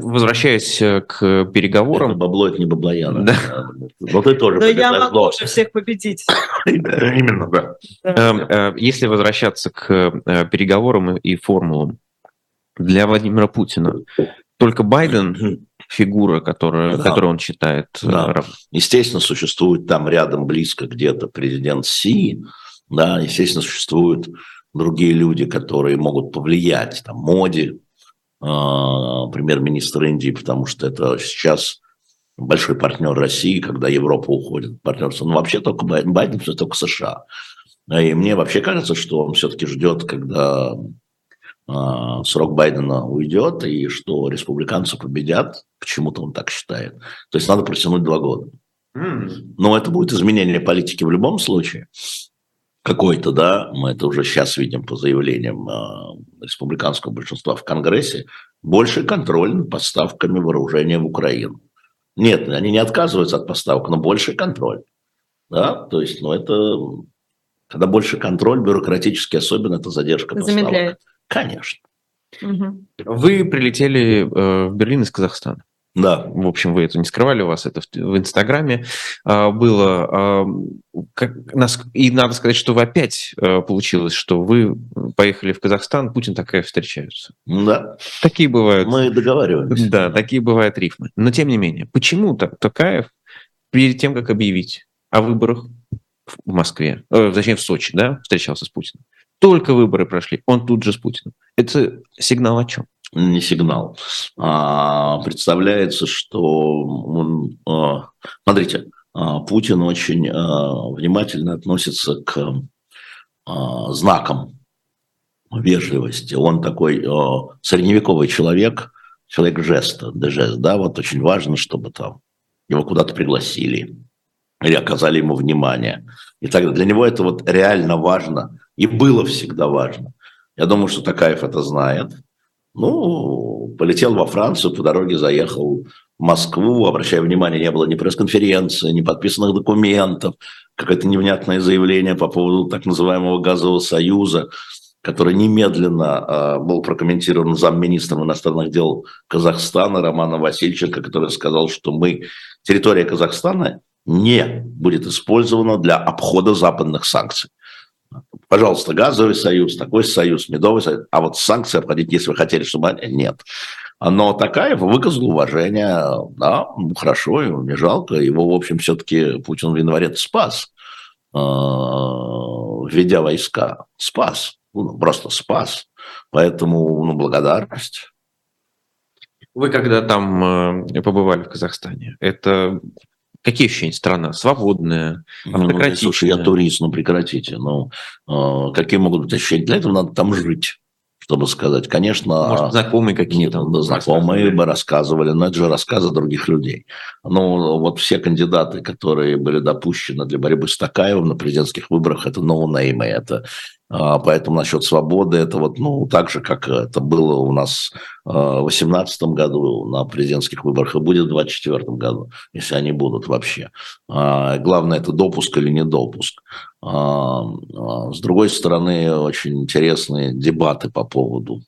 S2: Возвращаясь э, к
S3: Это
S2: переговорам,
S3: бабло, это не баблояна.
S2: Да.
S3: Но ты тоже
S4: Но я могу
S3: зло.
S4: уже всех победить.
S3: Именно, да.
S2: Эм, э, Если возвращаться к э, переговорам и формулам, для Владимира Путина только Байден фигура, которая,
S3: Да.
S2: которую он считает
S3: Да. Естественно, существует там рядом близко где-то президент Си, да, естественно, существуют другие люди, которые могут повлиять, там, Моди, премьер-министр Индии, потому что это сейчас большой партнер России, когда Европа уходит партнерство. Ну, вообще только Байден, Байден все только США. И мне вообще кажется, что он все-таки ждет, когда э, срок Байдена уйдет, и что республиканцы победят. Почему-то он так считает. То есть надо протянуть два года. Mm. Но это будет изменение политики в любом случае. Какой-то, да, мы это уже сейчас видим по заявлениям э, республиканского большинства в Конгрессе, больше контроль над поставками вооружения в Украину. Нет, они не отказываются от поставок, но больше контроль. Да, то есть, ну, это когда больше контроль, бюрократически особенно, это задержка поставок. Замедляет. Конечно.
S2: Угу. Вы прилетели э, в Берлин из Казахстана.
S3: Да.
S2: В общем, вы это не скрывали, у вас это в, в Инстаграме а, было. А, как, нас, и надо сказать, что вы опять а, получилось, что вы поехали в Казахстан, Путин такая встречаются.
S3: Да.
S2: Такие бывают.
S3: Мы договариваемся.
S2: Да, такие бывают рифмы. Но тем не менее, почему так Токаев перед тем, как объявить о выборах в Москве, э, точнее в Сочи, да, встречался с Путиным, только выборы прошли, он тут же с Путиным. Это сигнал о чем?
S3: Не сигнал. А, представляется, что он, а, смотрите, а, Путин очень а, внимательно относится к знакам вежливости. Он такой средневековый человек, человек жеста, жест, да, вот очень важно, чтобы там его куда-то пригласили или оказали ему внимание. И так Для него это вот реально важно и было всегда важно. Я думаю, что Такаев это знает. Ну, полетел во Францию, по дороге заехал в Москву, обращая внимание, не было ни пресс-конференции, ни подписанных документов, какое-то невнятное заявление по поводу так называемого газового союза, который немедленно э, был прокомментирован замминистром иностранных дел Казахстана Романа Васильченко, который сказал, что мы, территория Казахстана не будет использована для обхода западных санкций. Пожалуйста, газовый союз, такой союз, медовый союз. А вот санкции обходить, если вы хотели, чтобы они... Нет. Но Такаев выказал уважение, да, ну, хорошо, ему не жалко. Его, в общем, все-таки Путин в январе спас, э, введя войска. Спас. Ну, просто спас. Поэтому, ну, благодарность.
S2: Вы когда там э, побывали в Казахстане, это Какие ощущения страна? Свободная,
S3: автократичная? Ну, слушай, я турист, ну прекратите. Ну, э, какие могут быть ощущения? Для этого надо там жить чтобы сказать. Конечно...
S2: Может, знакомые какие-то?
S3: Нет, знакомые бы рассказывали, но это же рассказы других людей. Ну, вот все кандидаты, которые были допущены для борьбы с Такаевым на президентских выборах, это ноунеймы, это а, Поэтому насчет свободы это вот, ну, так же, как это было у нас а, в 2018 году на президентских выборах и будет в 2024 году, если они будут вообще. А, главное, это допуск или не допуск. С другой стороны, очень интересные дебаты по поводу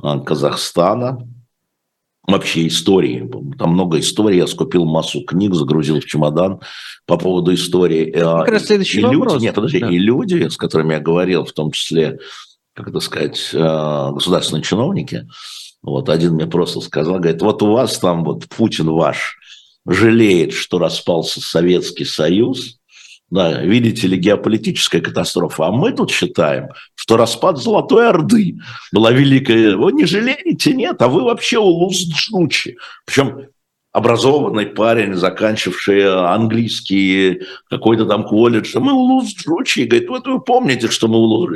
S3: Казахстана, вообще истории. Там много историй. Я скупил массу книг, загрузил в чемодан по поводу истории.
S2: А, как раз следующий
S3: и
S2: вопрос.
S3: Люди, нет, подожди, да. и люди, с которыми я говорил, в том числе, как это сказать, а, государственные чиновники, вот один мне просто сказал, говорит, вот у вас там вот Путин ваш жалеет, что распался Советский Союз, да, видите ли, геополитическая катастрофа. А мы тут считаем, что распад Золотой Орды была великая. Вы не жалеете? Нет, а вы вообще улус-джучи. Причем образованный парень, заканчивший английский какой-то там колледж, мы улус Джучи, говорит, вот вы помните, что мы улус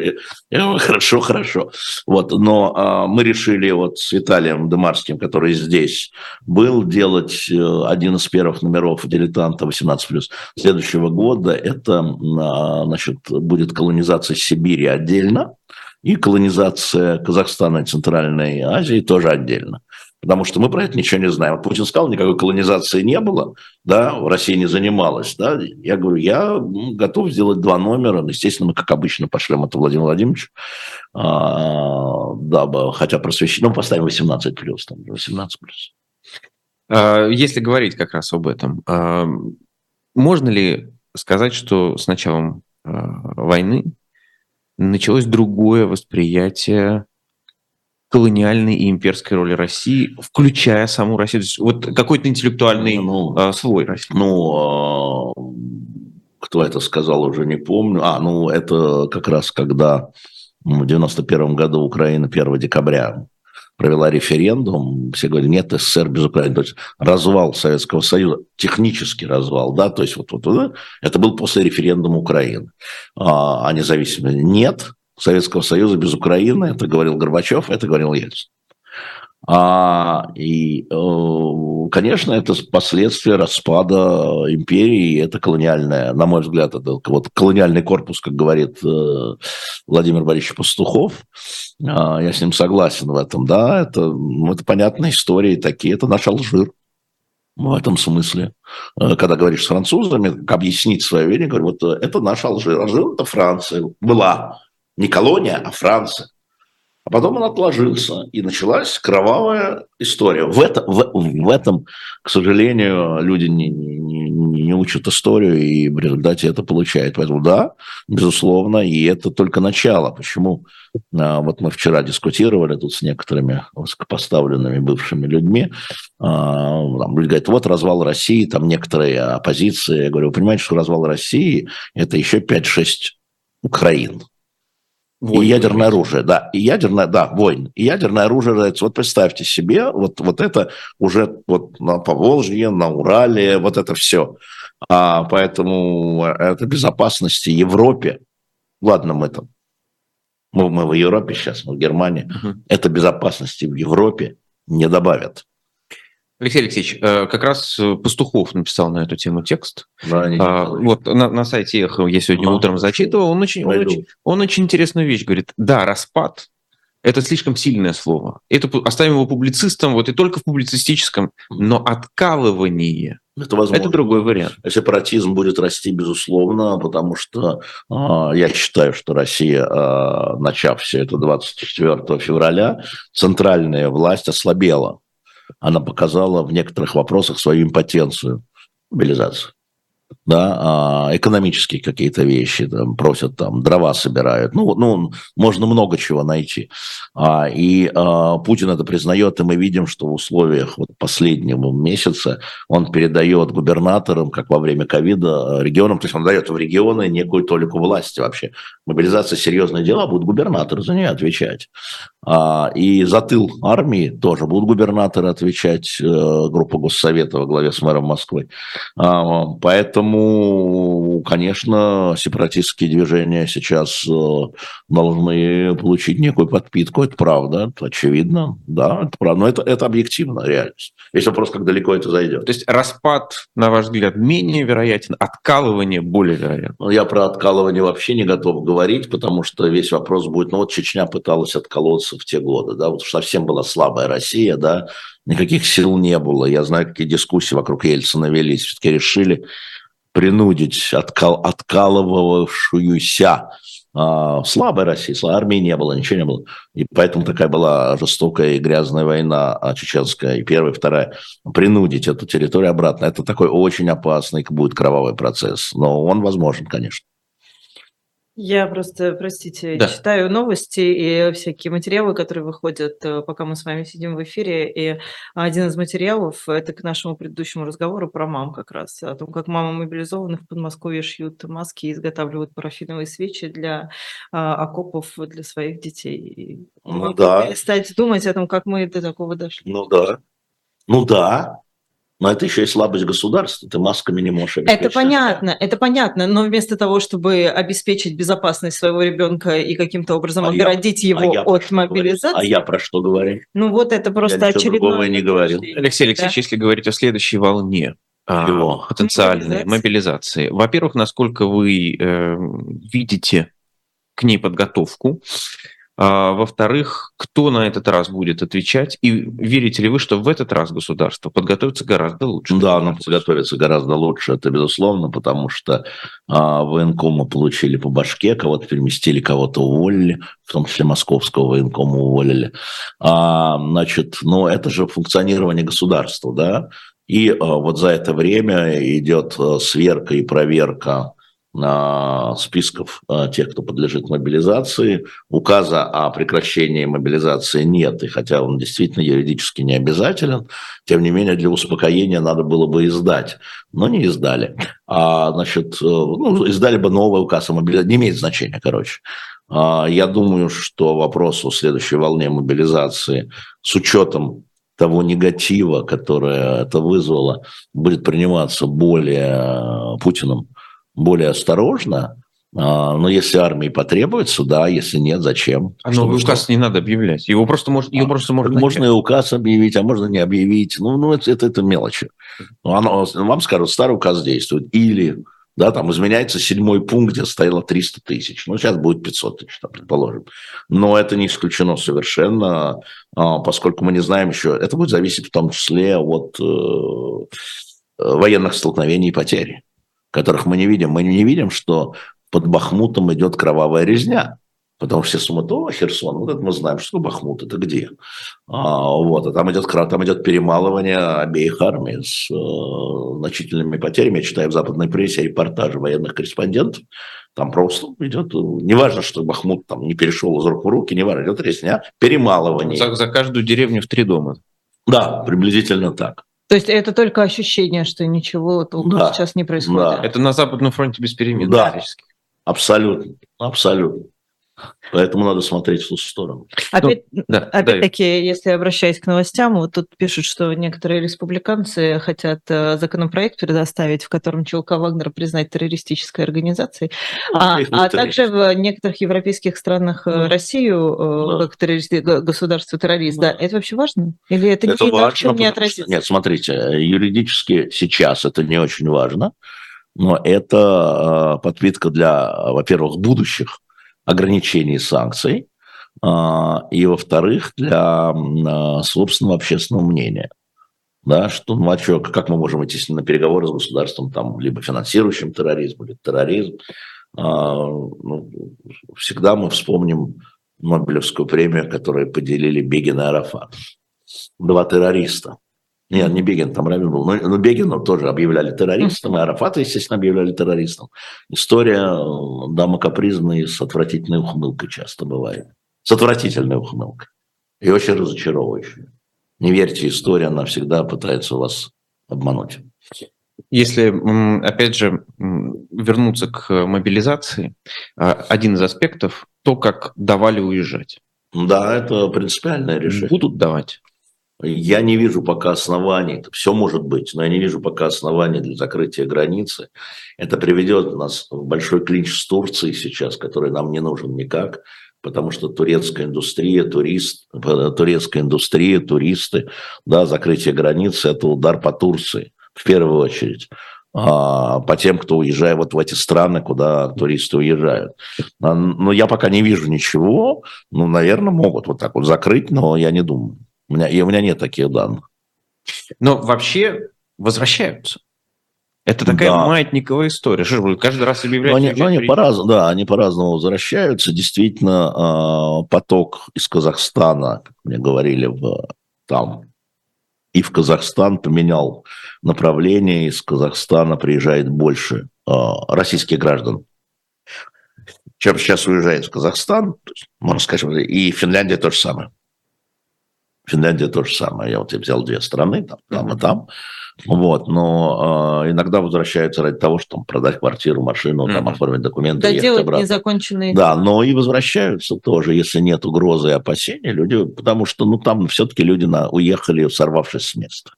S3: Я говорю, хорошо, хорошо. Вот, но а, мы решили вот с Виталием Демарским, который здесь был, делать э, один из первых номеров «Дилетанта 18+,» следующего года. Это, а, значит, будет колонизация Сибири отдельно, и колонизация Казахстана и Центральной Азии тоже отдельно потому что мы про это ничего не знаем. Вот Путин сказал, никакой колонизации не было, да, в России не занималась, да. Я говорю, я готов сделать два номера, естественно, мы, как обычно, пошлем это Владимиру Владимировичу, а, дабы, хотя просвещение, ну, поставим 18 плюс, там, 18 плюс.
S2: А, если говорить как раз об этом, а, можно ли сказать, что с началом а, войны началось другое восприятие колониальной и имперской роли России, включая саму Россию. То есть вот какой-то интеллектуальный ну, э, слой России.
S3: Ну, э, кто это сказал, уже не помню. А, ну, это как раз когда в 91 году Украина 1 декабря провела референдум, все говорили, нет СССР без Украины. То есть развал Советского Союза, технический развал, да, то есть вот, вот, вот это был после референдума Украины а, о независимости. Нет Советского Союза без Украины, это говорил Горбачев, это говорил Ельцин. А, и, э, конечно, это последствия распада империи, это колониальное, на мой взгляд, это вот колониальный корпус, как говорит э, Владимир Борисович Пастухов. А, я с ним согласен в этом, да, это, ну, это понятные истории такие, это наш Алжир в этом смысле. Э, когда говоришь с французами, как объяснить свое верение, говорю, вот это наш Алжир. Алжир – это Франция была. Не колония, а Франция. А потом он отложился, и началась кровавая история. В, это, в, в этом, к сожалению, люди не, не, не учат историю, и в результате это получают. Поэтому да, безусловно, и это только начало. Почему? А, вот мы вчера дискутировали тут с некоторыми высокопоставленными бывшими людьми. А, там люди говорят, вот развал России, там некоторые оппозиции. Я говорю, вы понимаете, что развал России – это еще 5-6 Украин. Войны. И ядерное оружие, да. И ядерное, да, войн. И ядерное оружие, вот представьте себе, вот, вот это уже вот на Поволжье, на Урале, вот это все. А, поэтому это безопасности Европе. Ладно, мы там, мы, мы в Европе сейчас, мы в Германии. Угу. Это безопасности в Европе не добавят.
S2: Алексей Алексеевич, э, как раз э, Пастухов написал на эту тему текст. Да, а, вот на, на сайте Эхо я сегодня а, утром зачитывал. Он очень, он, очень, он очень интересную вещь говорит. Да, распад – это слишком сильное слово. Это оставим его публицистом, вот и только в публицистическом. Но откалывание это, возможно. это другой вариант.
S3: Сепаратизм будет расти, безусловно, потому что э, я считаю, что Россия, э, начав все это 24 февраля, центральная власть ослабела она показала в некоторых вопросах свою импотенцию мобилизации да, а, экономические какие-то вещи, там, просят там, дрова собирают, ну, ну, можно много чего найти. А, и а, Путин это признает, и мы видим, что в условиях вот последнего месяца он передает губернаторам, как во время ковида, регионам, то есть он дает в регионы некую толику власти вообще. Мобилизация – серьезное дело, будут губернаторы за нее отвечать. И за тыл армии тоже будут губернаторы отвечать, э, группа Госсовета во главе с мэром Москвы. Поэтому Поэтому, конечно, сепаратистские движения сейчас э, должны получить некую подпитку, это правда, это очевидно, да, это правда, но это, это объективно реальность. Весь вопрос, как далеко это зайдет.
S2: То есть распад, на ваш взгляд, менее вероятен, откалывание более вероятно?
S3: Ну, я про откалывание вообще не готов говорить, потому что весь вопрос будет, ну вот Чечня пыталась отколоться в те годы, да, вот совсем была слабая Россия, да, никаких сил не было. Я знаю, какие дискуссии вокруг Ельцина велись. Все-таки решили принудить откал, откалывавшуюся а, слабой России, армии не было, ничего не было. И поэтому такая была жестокая и грязная война а, чеченская, и первая, и вторая. Принудить эту территорию обратно, это такой очень опасный будет кровавый процесс. Но он возможен, конечно.
S4: Я просто, простите, да. читаю новости и всякие материалы, которые выходят, э, пока мы с вами сидим в эфире. И один из материалов – это к нашему предыдущему разговору про мам как раз. О том, как мамы мобилизованных в Подмосковье шьют маски и изготавливают парафиновые свечи для а, окопов для своих детей.
S3: Ну да.
S4: Перестать думать о том, как мы до такого дошли.
S3: Ну да. Ну да. Но это еще и слабость государства, ты масками не можешь
S4: обеспечить. Это понятно, это понятно, но вместо того, чтобы обеспечить безопасность своего ребенка и каким-то образом а оградить я, его а от мобилизации.
S3: А я про что говорю?
S4: Ну вот это просто я очередное...
S3: не говорил.
S2: Алексей Алексеевич, да? если говорить о следующей волне, Его. потенциальной мобилизации. мобилизации. Во-первых, насколько вы э, видите к ней подготовку, а, во-вторых, кто на этот раз будет отвечать? И верите ли вы, что в этот раз государство подготовится гораздо лучше?
S3: Да, оно подготовится гораздо лучше, это безусловно, потому что а, военкома получили по башке, кого-то переместили, кого-то уволили, в том числе московского военкома уволили. А, значит, ну это же функционирование государства, да? И а, вот за это время идет а, сверка и проверка а, списков а, тех, кто подлежит мобилизации. Указа о прекращении мобилизации нет, и хотя он действительно юридически не обязателен, тем не менее для успокоения надо было бы издать, но не издали. А, значит, э, ну, издали бы новый указ о мобилизации, не имеет значения, короче. А, я думаю, что вопрос о следующей волне мобилизации с учетом того негатива, которое это вызвало, будет приниматься более Путиным более осторожно, а, но если армии потребуется, да, если нет, зачем?
S2: А новый указ что? не надо объявлять. Его просто, может, его а, просто можно...
S3: Можно и указ объявить, а можно не объявить. Ну, ну это, это, это мелочи. Оно, вам скажут, старый указ действует. Или да, там изменяется седьмой пункт, где стояло 300 тысяч. Ну, сейчас будет 500 тысяч, там, предположим. Но это не исключено совершенно, а, поскольку мы не знаем еще... Это будет зависеть в том числе от э, военных столкновений и потерь которых мы не видим. Мы не видим, что под Бахмутом идет кровавая резня. Потому что все Суматова, Херсон, вот это мы знаем, что Бахмут, это где. А, вот, а там идет, там идет перемалывание обеих армий с э, значительными потерями. Я читаю в западной прессе репортажи военных корреспондентов. Там просто идет, неважно, что Бахмут там не перешел из рук в руки, неважно, идет резня, перемалывание.
S2: За, за каждую деревню в три дома.
S3: Да, приблизительно так.
S4: То есть это только ощущение, что ничего да, сейчас не происходит.
S2: Да. Это на Западном фронте без перемен.
S3: Да, абсолютно, абсолютно. Поэтому надо смотреть в ту сторону.
S4: Опять, ну, да, опять-таки, да. если обращаясь к новостям, вот тут пишут, что некоторые республиканцы хотят э, законопроект предоставить, в котором ЧЛК Вагнер признать террористической организацией, а, а также в некоторых европейских странах да. Э, Россию э, да. как террорист, государство террорист. Да. да, это вообще важно? Или это, это ни важно, чем не отразится?
S3: Нет, смотрите, юридически сейчас это не очень важно, но это подпитка для, во-первых, будущих ограничений санкций, а, и, во-вторых, для а, собственного общественного мнения. Да, что, ну, а что, как мы можем идти на переговоры с государством, там, либо финансирующим терроризм, или терроризм. А, ну, всегда мы вспомним Нобелевскую премию, которую поделили Бегин и Арафат. Два террориста – нет, не Бегин, там Рамин был. Но, но Бегина тоже объявляли террористом, и Арафата, естественно, объявляли террористом. История э, дамы капризной с отвратительной ухмылкой часто бывает. С отвратительной ухмылкой. И очень разочаровывающей. Не верьте истории, она всегда пытается вас обмануть.
S2: Если, опять же, вернуться к мобилизации, а, один из аспектов – то, как давали уезжать.
S3: Да, это принципиальное решение.
S2: Будут давать.
S3: Я не вижу пока оснований, все может быть, но я не вижу пока оснований для закрытия границы. Это приведет нас в большой клинч с Турцией сейчас, который нам не нужен никак, потому что турецкая индустрия, турист, турецкая индустрия, туристы, да, закрытие границы – это удар по Турции в первую очередь а, по тем, кто уезжает вот в эти страны, куда туристы уезжают. Но я пока не вижу ничего. Ну, наверное, могут вот так вот закрыть, но я не думаю. У меня, и у меня нет таких данных.
S2: Но вообще возвращаются. Это такая да. маятниковая история. Что каждый раз объявляют...
S3: они, они по-разному, да, они по-разному возвращаются. Действительно, а, поток из Казахстана, как мне говорили, в, там и в Казахстан поменял направление. Из Казахстана приезжает больше а, российских граждан, чем сейчас уезжает в Казахстан. Можно сказать, и Финляндия то же самое. Финляндия то же самое. Я вот я взял две страны, там, там и там. Вот, но э, иногда возвращаются ради того, чтобы продать квартиру, машину, там, оформить документы.
S4: Да, делать обратно. незаконченные.
S3: Да, но и возвращаются тоже, если нет угрозы и опасений, люди, потому что, ну, там все-таки люди на, уехали, сорвавшись с места.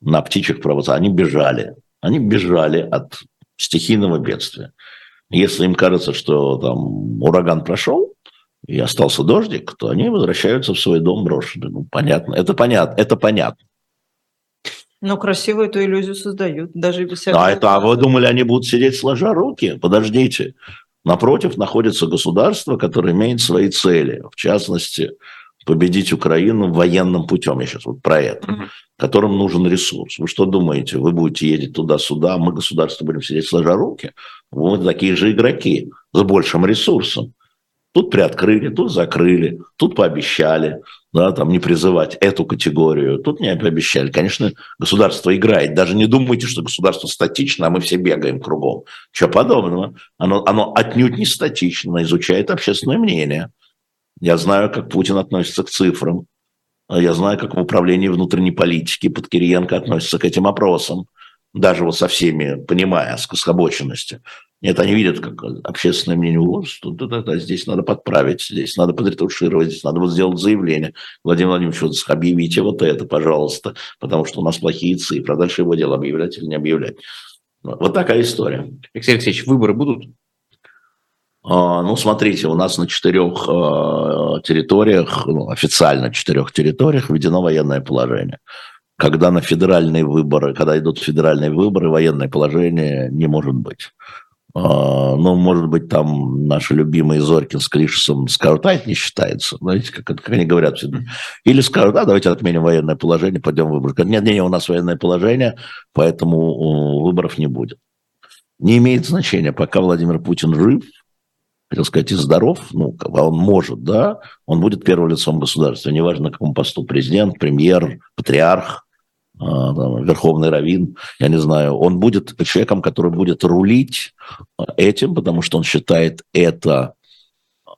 S3: На птичьих провоцах. Они бежали. Они бежали от стихийного бедствия. Если им кажется, что там ураган прошел, и остался дождик, то они возвращаются в свой дом брошенный. Ну, понятно. Это понятно. Это понятно.
S4: Но красиво эту иллюзию создают, даже без
S3: всякого... А, это, а вы думали, они будут сидеть сложа руки? Подождите. Напротив находится государство, которое имеет свои цели. В частности, победить Украину военным путем. Я сейчас вот про это. Mm-hmm. Которым нужен ресурс. Вы что думаете? Вы будете ездить туда-сюда, а мы, государство, будем сидеть сложа руки? Вот такие же игроки с большим ресурсом. Тут приоткрыли, тут закрыли, тут пообещали, да, там не призывать эту категорию, тут не пообещали. Конечно, государство играет. Даже не думайте, что государство статично, а мы все бегаем кругом. Чего подобного. Оно, оно отнюдь не статично, изучает общественное мнение. Я знаю, как Путин относится к цифрам. Я знаю, как в управлении внутренней политики под Кириенко относится к этим опросам. Даже вот со всеми, понимая скособоченности. Нет, они видят, как общественное мнение, вот, что да, да, здесь надо подправить, здесь надо подретушировать, здесь надо вот сделать заявление. Владимир Владимирович, вот объявите вот это, пожалуйста, потому что у нас плохие цифры. А дальше его дело объявлять или не объявлять. Вот такая история.
S2: Алексей Алексеевич, выборы будут?
S3: А, ну, смотрите, у нас на четырех а, территориях, ну, официально четырех территориях введено военное положение. Когда на федеральные выборы, когда идут федеральные выборы, военное положение не может быть. А, ну, может быть, там наши любимые Зорькин с Клишесом скажут, а это не считается. Знаете, как, как они говорят всегда. Или скажут, да, давайте отменим военное положение, пойдем выборы. Нет, нет, у нас военное положение, поэтому выборов не будет. Не имеет значения, пока Владимир Путин жив, хотел сказать, и здоров, ну, он может, да, он будет первым лицом государства, неважно, на каком посту, президент, премьер, патриарх, а, там, верховный раввин, я не знаю, он будет человеком, который будет рулить а, этим, потому что он считает это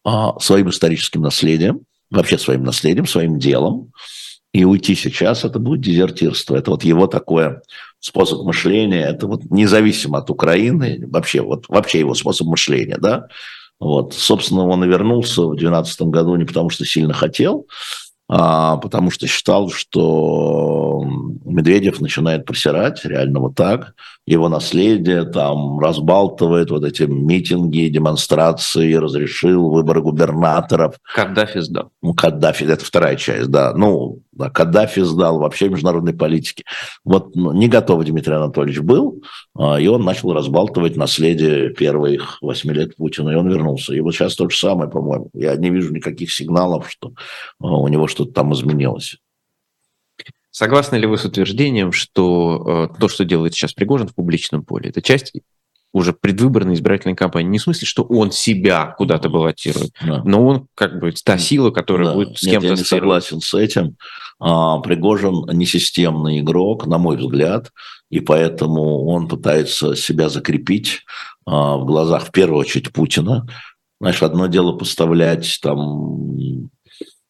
S3: а, своим историческим наследием, вообще своим наследием, своим делом, и уйти сейчас это будет дезертирство. Это вот его такое способ мышления, это вот независимо от Украины, вообще, вот, вообще его способ мышления, да. Вот, собственно, он и вернулся в 2012 году не потому, что сильно хотел, а, потому что считал, что Медведев начинает просирать, реально вот так, его наследие там разбалтывает вот эти митинги, демонстрации, разрешил выборы губернаторов.
S2: Каддафи сдал.
S3: Ну, Каддафи, это вторая часть, да. Ну, да, Каддафи сдал вообще международной политики. Вот ну, не готов Дмитрий Анатольевич был, а, и он начал разбалтывать наследие первых восьми лет Путина, и он вернулся. И вот сейчас то же самое, по-моему. Я не вижу никаких сигналов, что а, у него что-то там изменилось.
S2: Согласны ли вы с утверждением, что э, то, что делает сейчас Пригожин в публичном поле, это часть уже предвыборной избирательной кампании. Не в смысле, что он себя куда-то баллотирует, да. но он как бы та сила, которая да. будет с кем-то...
S3: я не согласен с этим. А, Пригожин несистемный игрок, на мой взгляд, и поэтому он пытается себя закрепить а, в глазах, в первую очередь, Путина. Знаешь, одно дело поставлять там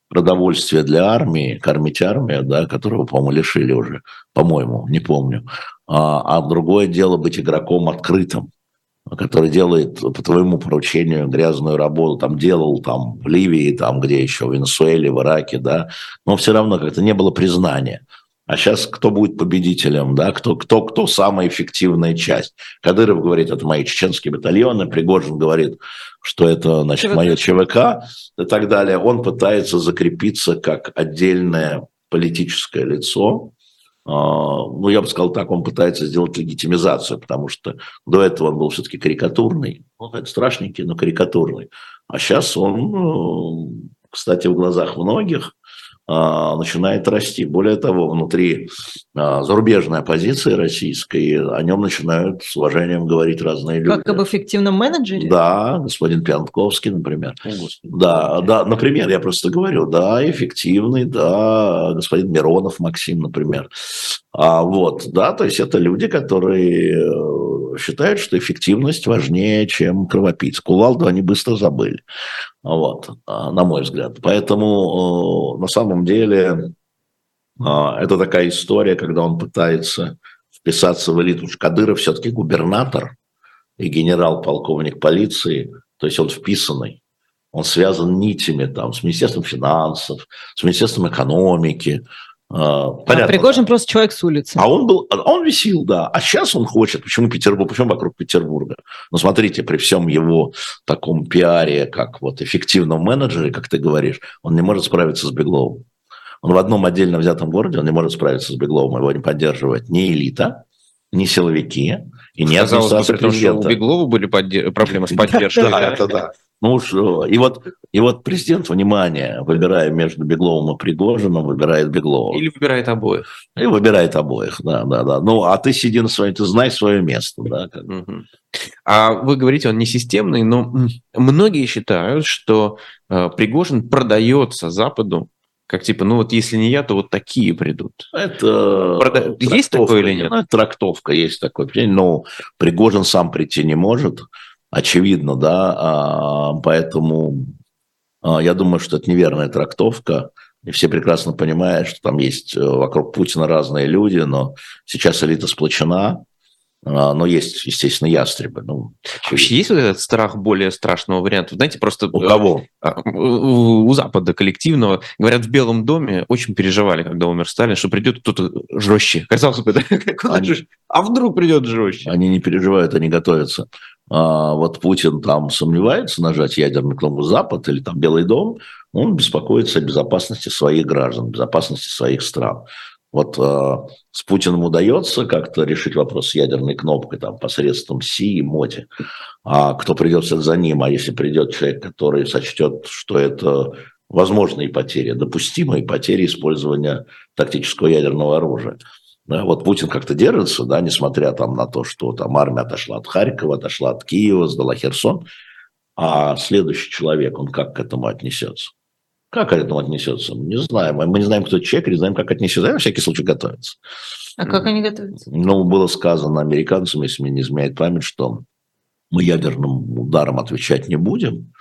S3: продовольствие для армии, кормить армию, да, которого, по-моему, лишили уже, по-моему, не помню. А, а другое дело быть игроком открытым, который делает по твоему поручению грязную работу, там делал там в Ливии, там где еще, в Венесуэле, в Ираке, да, но все равно как-то не было признания. А сейчас кто будет победителем, да, кто, кто, кто самая эффективная часть? Кадыров говорит, это мои чеченские батальоны, Пригожин говорит, что это, значит, ЧВК. мое ЧВК и так далее. Он пытается закрепиться как отдельное политическое лицо, а, ну, я бы сказал так, он пытается сделать легитимизацию, потому что до этого он был все-таки карикатурный, ну, это страшненький, но карикатурный. А сейчас он, ну, кстати, в глазах многих начинает расти. Более того, внутри а, зарубежной оппозиции российской о нем начинают с уважением говорить разные люди.
S4: Как об эффективном менеджере?
S3: Да, господин Пьянковский, например. О, да, да, например, я просто говорю, да, эффективный, да, господин Миронов Максим, например. А вот, да, то есть это люди, которые э, считают, что эффективность важнее, чем кровопийц. Кувалду они быстро забыли. Вот, а, на мой взгляд. Поэтому на самом деле а, это такая история, когда он пытается вписаться в элиту. Кадыров все-таки губернатор и генерал-полковник полиции, то есть он вписанный. Он связан нитями там, с Министерством финансов, с Министерством экономики,
S4: понятно. А Пригожин да. просто человек с улицы.
S3: А он был, а он висел, да. А сейчас он хочет. Почему Петербург? Почему вокруг Петербурга? Ну, смотрите, при всем его таком пиаре, как вот эффективном менеджере, как ты говоришь, он не может справиться с Бегловым. Он в одном отдельно взятом городе, он не может справиться с Бегловым, его не поддерживает ни элита, не силовики и не
S2: Казалось бы, при том, что у Беглова были подде... проблемы с поддержкой.
S3: Да, это да. Ну уж, и вот, и вот президент, внимание, выбирая между Бегловым и Пригожиным, выбирает Беглова.
S2: Или выбирает обоих.
S3: И выбирает обоих, да, да, да. Ну, а ты сиди на своем, ты знай свое место, да. Как...
S2: Угу. А вы говорите, он не системный, но многие считают, что э, Пригожин продается Западу как типа, ну вот если не я, то вот такие придут.
S3: Это
S2: Прода... есть такое или нет?
S3: Ну, это трактовка, есть такое. Но Пригожин сам прийти не может, очевидно, да, а, поэтому а, я думаю, что это неверная трактовка. И все прекрасно понимают, что там есть э, вокруг Путина разные люди, но сейчас элита сплочена, но есть, естественно, ястребы. Ну,
S2: Вообще есть вот этот страх более страшного варианта? Знаете, просто...
S3: У кого?
S2: А, у Запада коллективного. Говорят, в Белом доме очень переживали, когда умер Сталин, что придет кто-то жестче. Казалось бы, они... а вдруг придет жестче?
S3: Они не переживают, они готовятся. А вот Путин там сомневается нажать ядерный кнопку Запад или там Белый дом, он беспокоится о безопасности своих граждан, безопасности своих стран. Вот э, с Путиным удается как-то решить вопрос с ядерной кнопкой там, посредством Си и Моти. А кто придет за ним, а если придет человек, который сочтет, что это возможные потери, допустимые потери использования тактического ядерного оружия. Да, вот Путин как-то держится, да, несмотря там на то, что там армия отошла от Харькова, отошла от Киева, сдала Херсон, а следующий человек, он как к этому отнесется? Как к этому отнесется? Не знаем. Мы не знаем, кто человек, не знаем, как отнесется. На всякий случай готовится.
S4: А как они готовятся?
S3: Ну, было сказано американцам, если мне не изменяет память, что мы ядерным ударом отвечать не будем,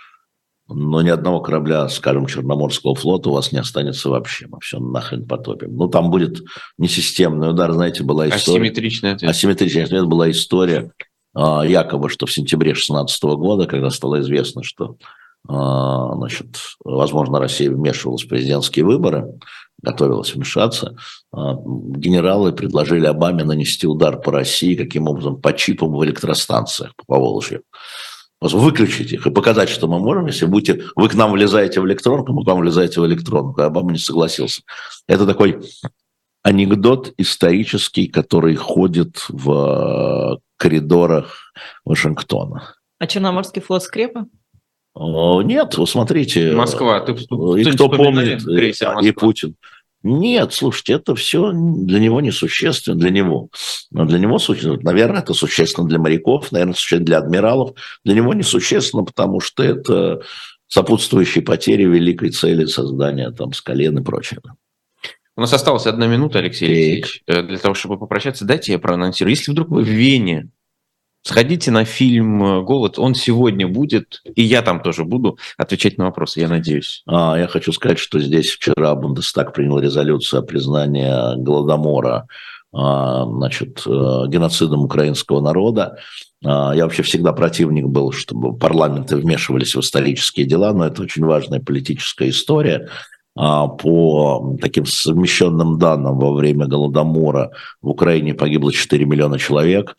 S3: но ни одного корабля, скажем, Черноморского флота у вас не останется вообще. Мы все нахрен потопим. Ну, там будет несистемный удар, знаете, была история...
S2: Асимметричный ответ.
S3: Асимметричный ответ была история а, якобы, что в сентябре 2016 года, когда стало известно, что значит, возможно, Россия вмешивалась в президентские выборы, готовилась вмешаться. А, генералы предложили Обаме нанести удар по России, каким образом, по чипам в электростанциях по Волжью. Выключить их и показать, что мы можем, если будете, вы к нам влезаете в электронку, мы к вам влезаете в электронку. Обама не согласился. Это такой анекдот исторический, который ходит в коридорах Вашингтона.
S4: А Черноморский флот скрепа?
S3: Нет, вы смотрите.
S2: Москва. Ты,
S3: и кто помнит, и, и Путин. Нет, слушайте, это все для него не существенно, для него. Но для него, наверное, это существенно для моряков, наверное, существенно для адмиралов. Для него не существенно, потому что это сопутствующие потери великой цели создания там с колен и прочее.
S2: У нас осталась одна минута, Алексей Алексеевич, э, для того, чтобы попрощаться. Дайте я проанонсирую. Если вдруг вы в Вене Сходите на фильм э, «Голод», он сегодня будет, и я там тоже буду отвечать на вопросы, я надеюсь.
S3: А, я хочу сказать, что здесь вчера Бундестаг принял резолюцию о признании Голодомора а, значит, э, геноцидом украинского народа. А, я вообще всегда противник был, чтобы парламенты вмешивались в исторические дела, но это очень важная политическая история. А, по таким совмещенным данным, во время Голодомора в Украине погибло 4 миллиона человек,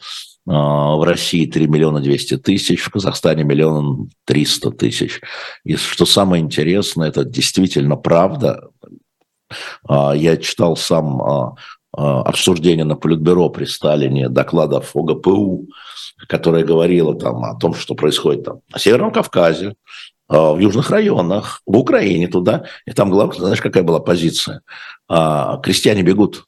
S3: в России 3 миллиона 200 тысяч, в Казахстане миллион 300 тысяч. И что самое интересное, это действительно правда. А, я читал сам а, обсуждение на Политбюро при Сталине докладов ОГПУ, которое говорило там о том, что происходит там на Северном Кавказе, в южных районах, в Украине туда. И там главное, знаешь, какая была позиция? Крестьяне бегут.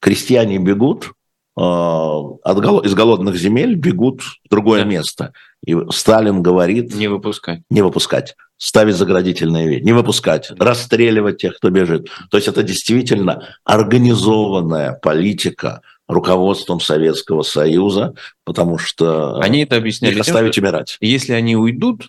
S3: Крестьяне бегут, а, от, из голодных земель бегут в другое да. место. И Сталин говорит...
S2: Не выпускать.
S3: Не выпускать. Ставить заградительные вещи. Не выпускать. Расстреливать тех, кто бежит. То есть это действительно организованная политика руководством Советского Союза, потому что
S2: они это объясняли
S3: их оставить тем, умирать.
S2: Если они уйдут,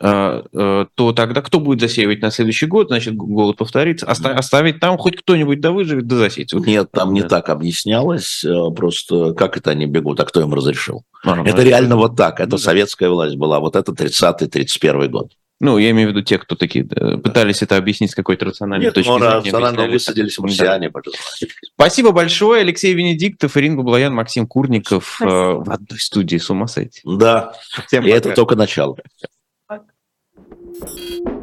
S2: то тогда кто будет засеивать на следующий год, значит, голод повторится. Оста- оставить там хоть кто-нибудь да выживет, да засеять.
S3: Нет, там не так объяснялось, э, просто как это они бегут, а кто им разрешил? А, это реально вот так, это ну, советская власть была, вот это 30-31 год.
S2: Ну, я имею в виду те, кто такие пытались это объяснить с какой-то рациональной
S3: Нет,
S2: точки
S3: ну, зрения. рационально высадились марсиане.
S2: Спасибо большое. Алексей Венедиктов, Ирина Баблоян, Максим Курников Спасибо. Э, в одной студии с ума сойти.
S3: Да, Всем и пока. это только начало. Thank you.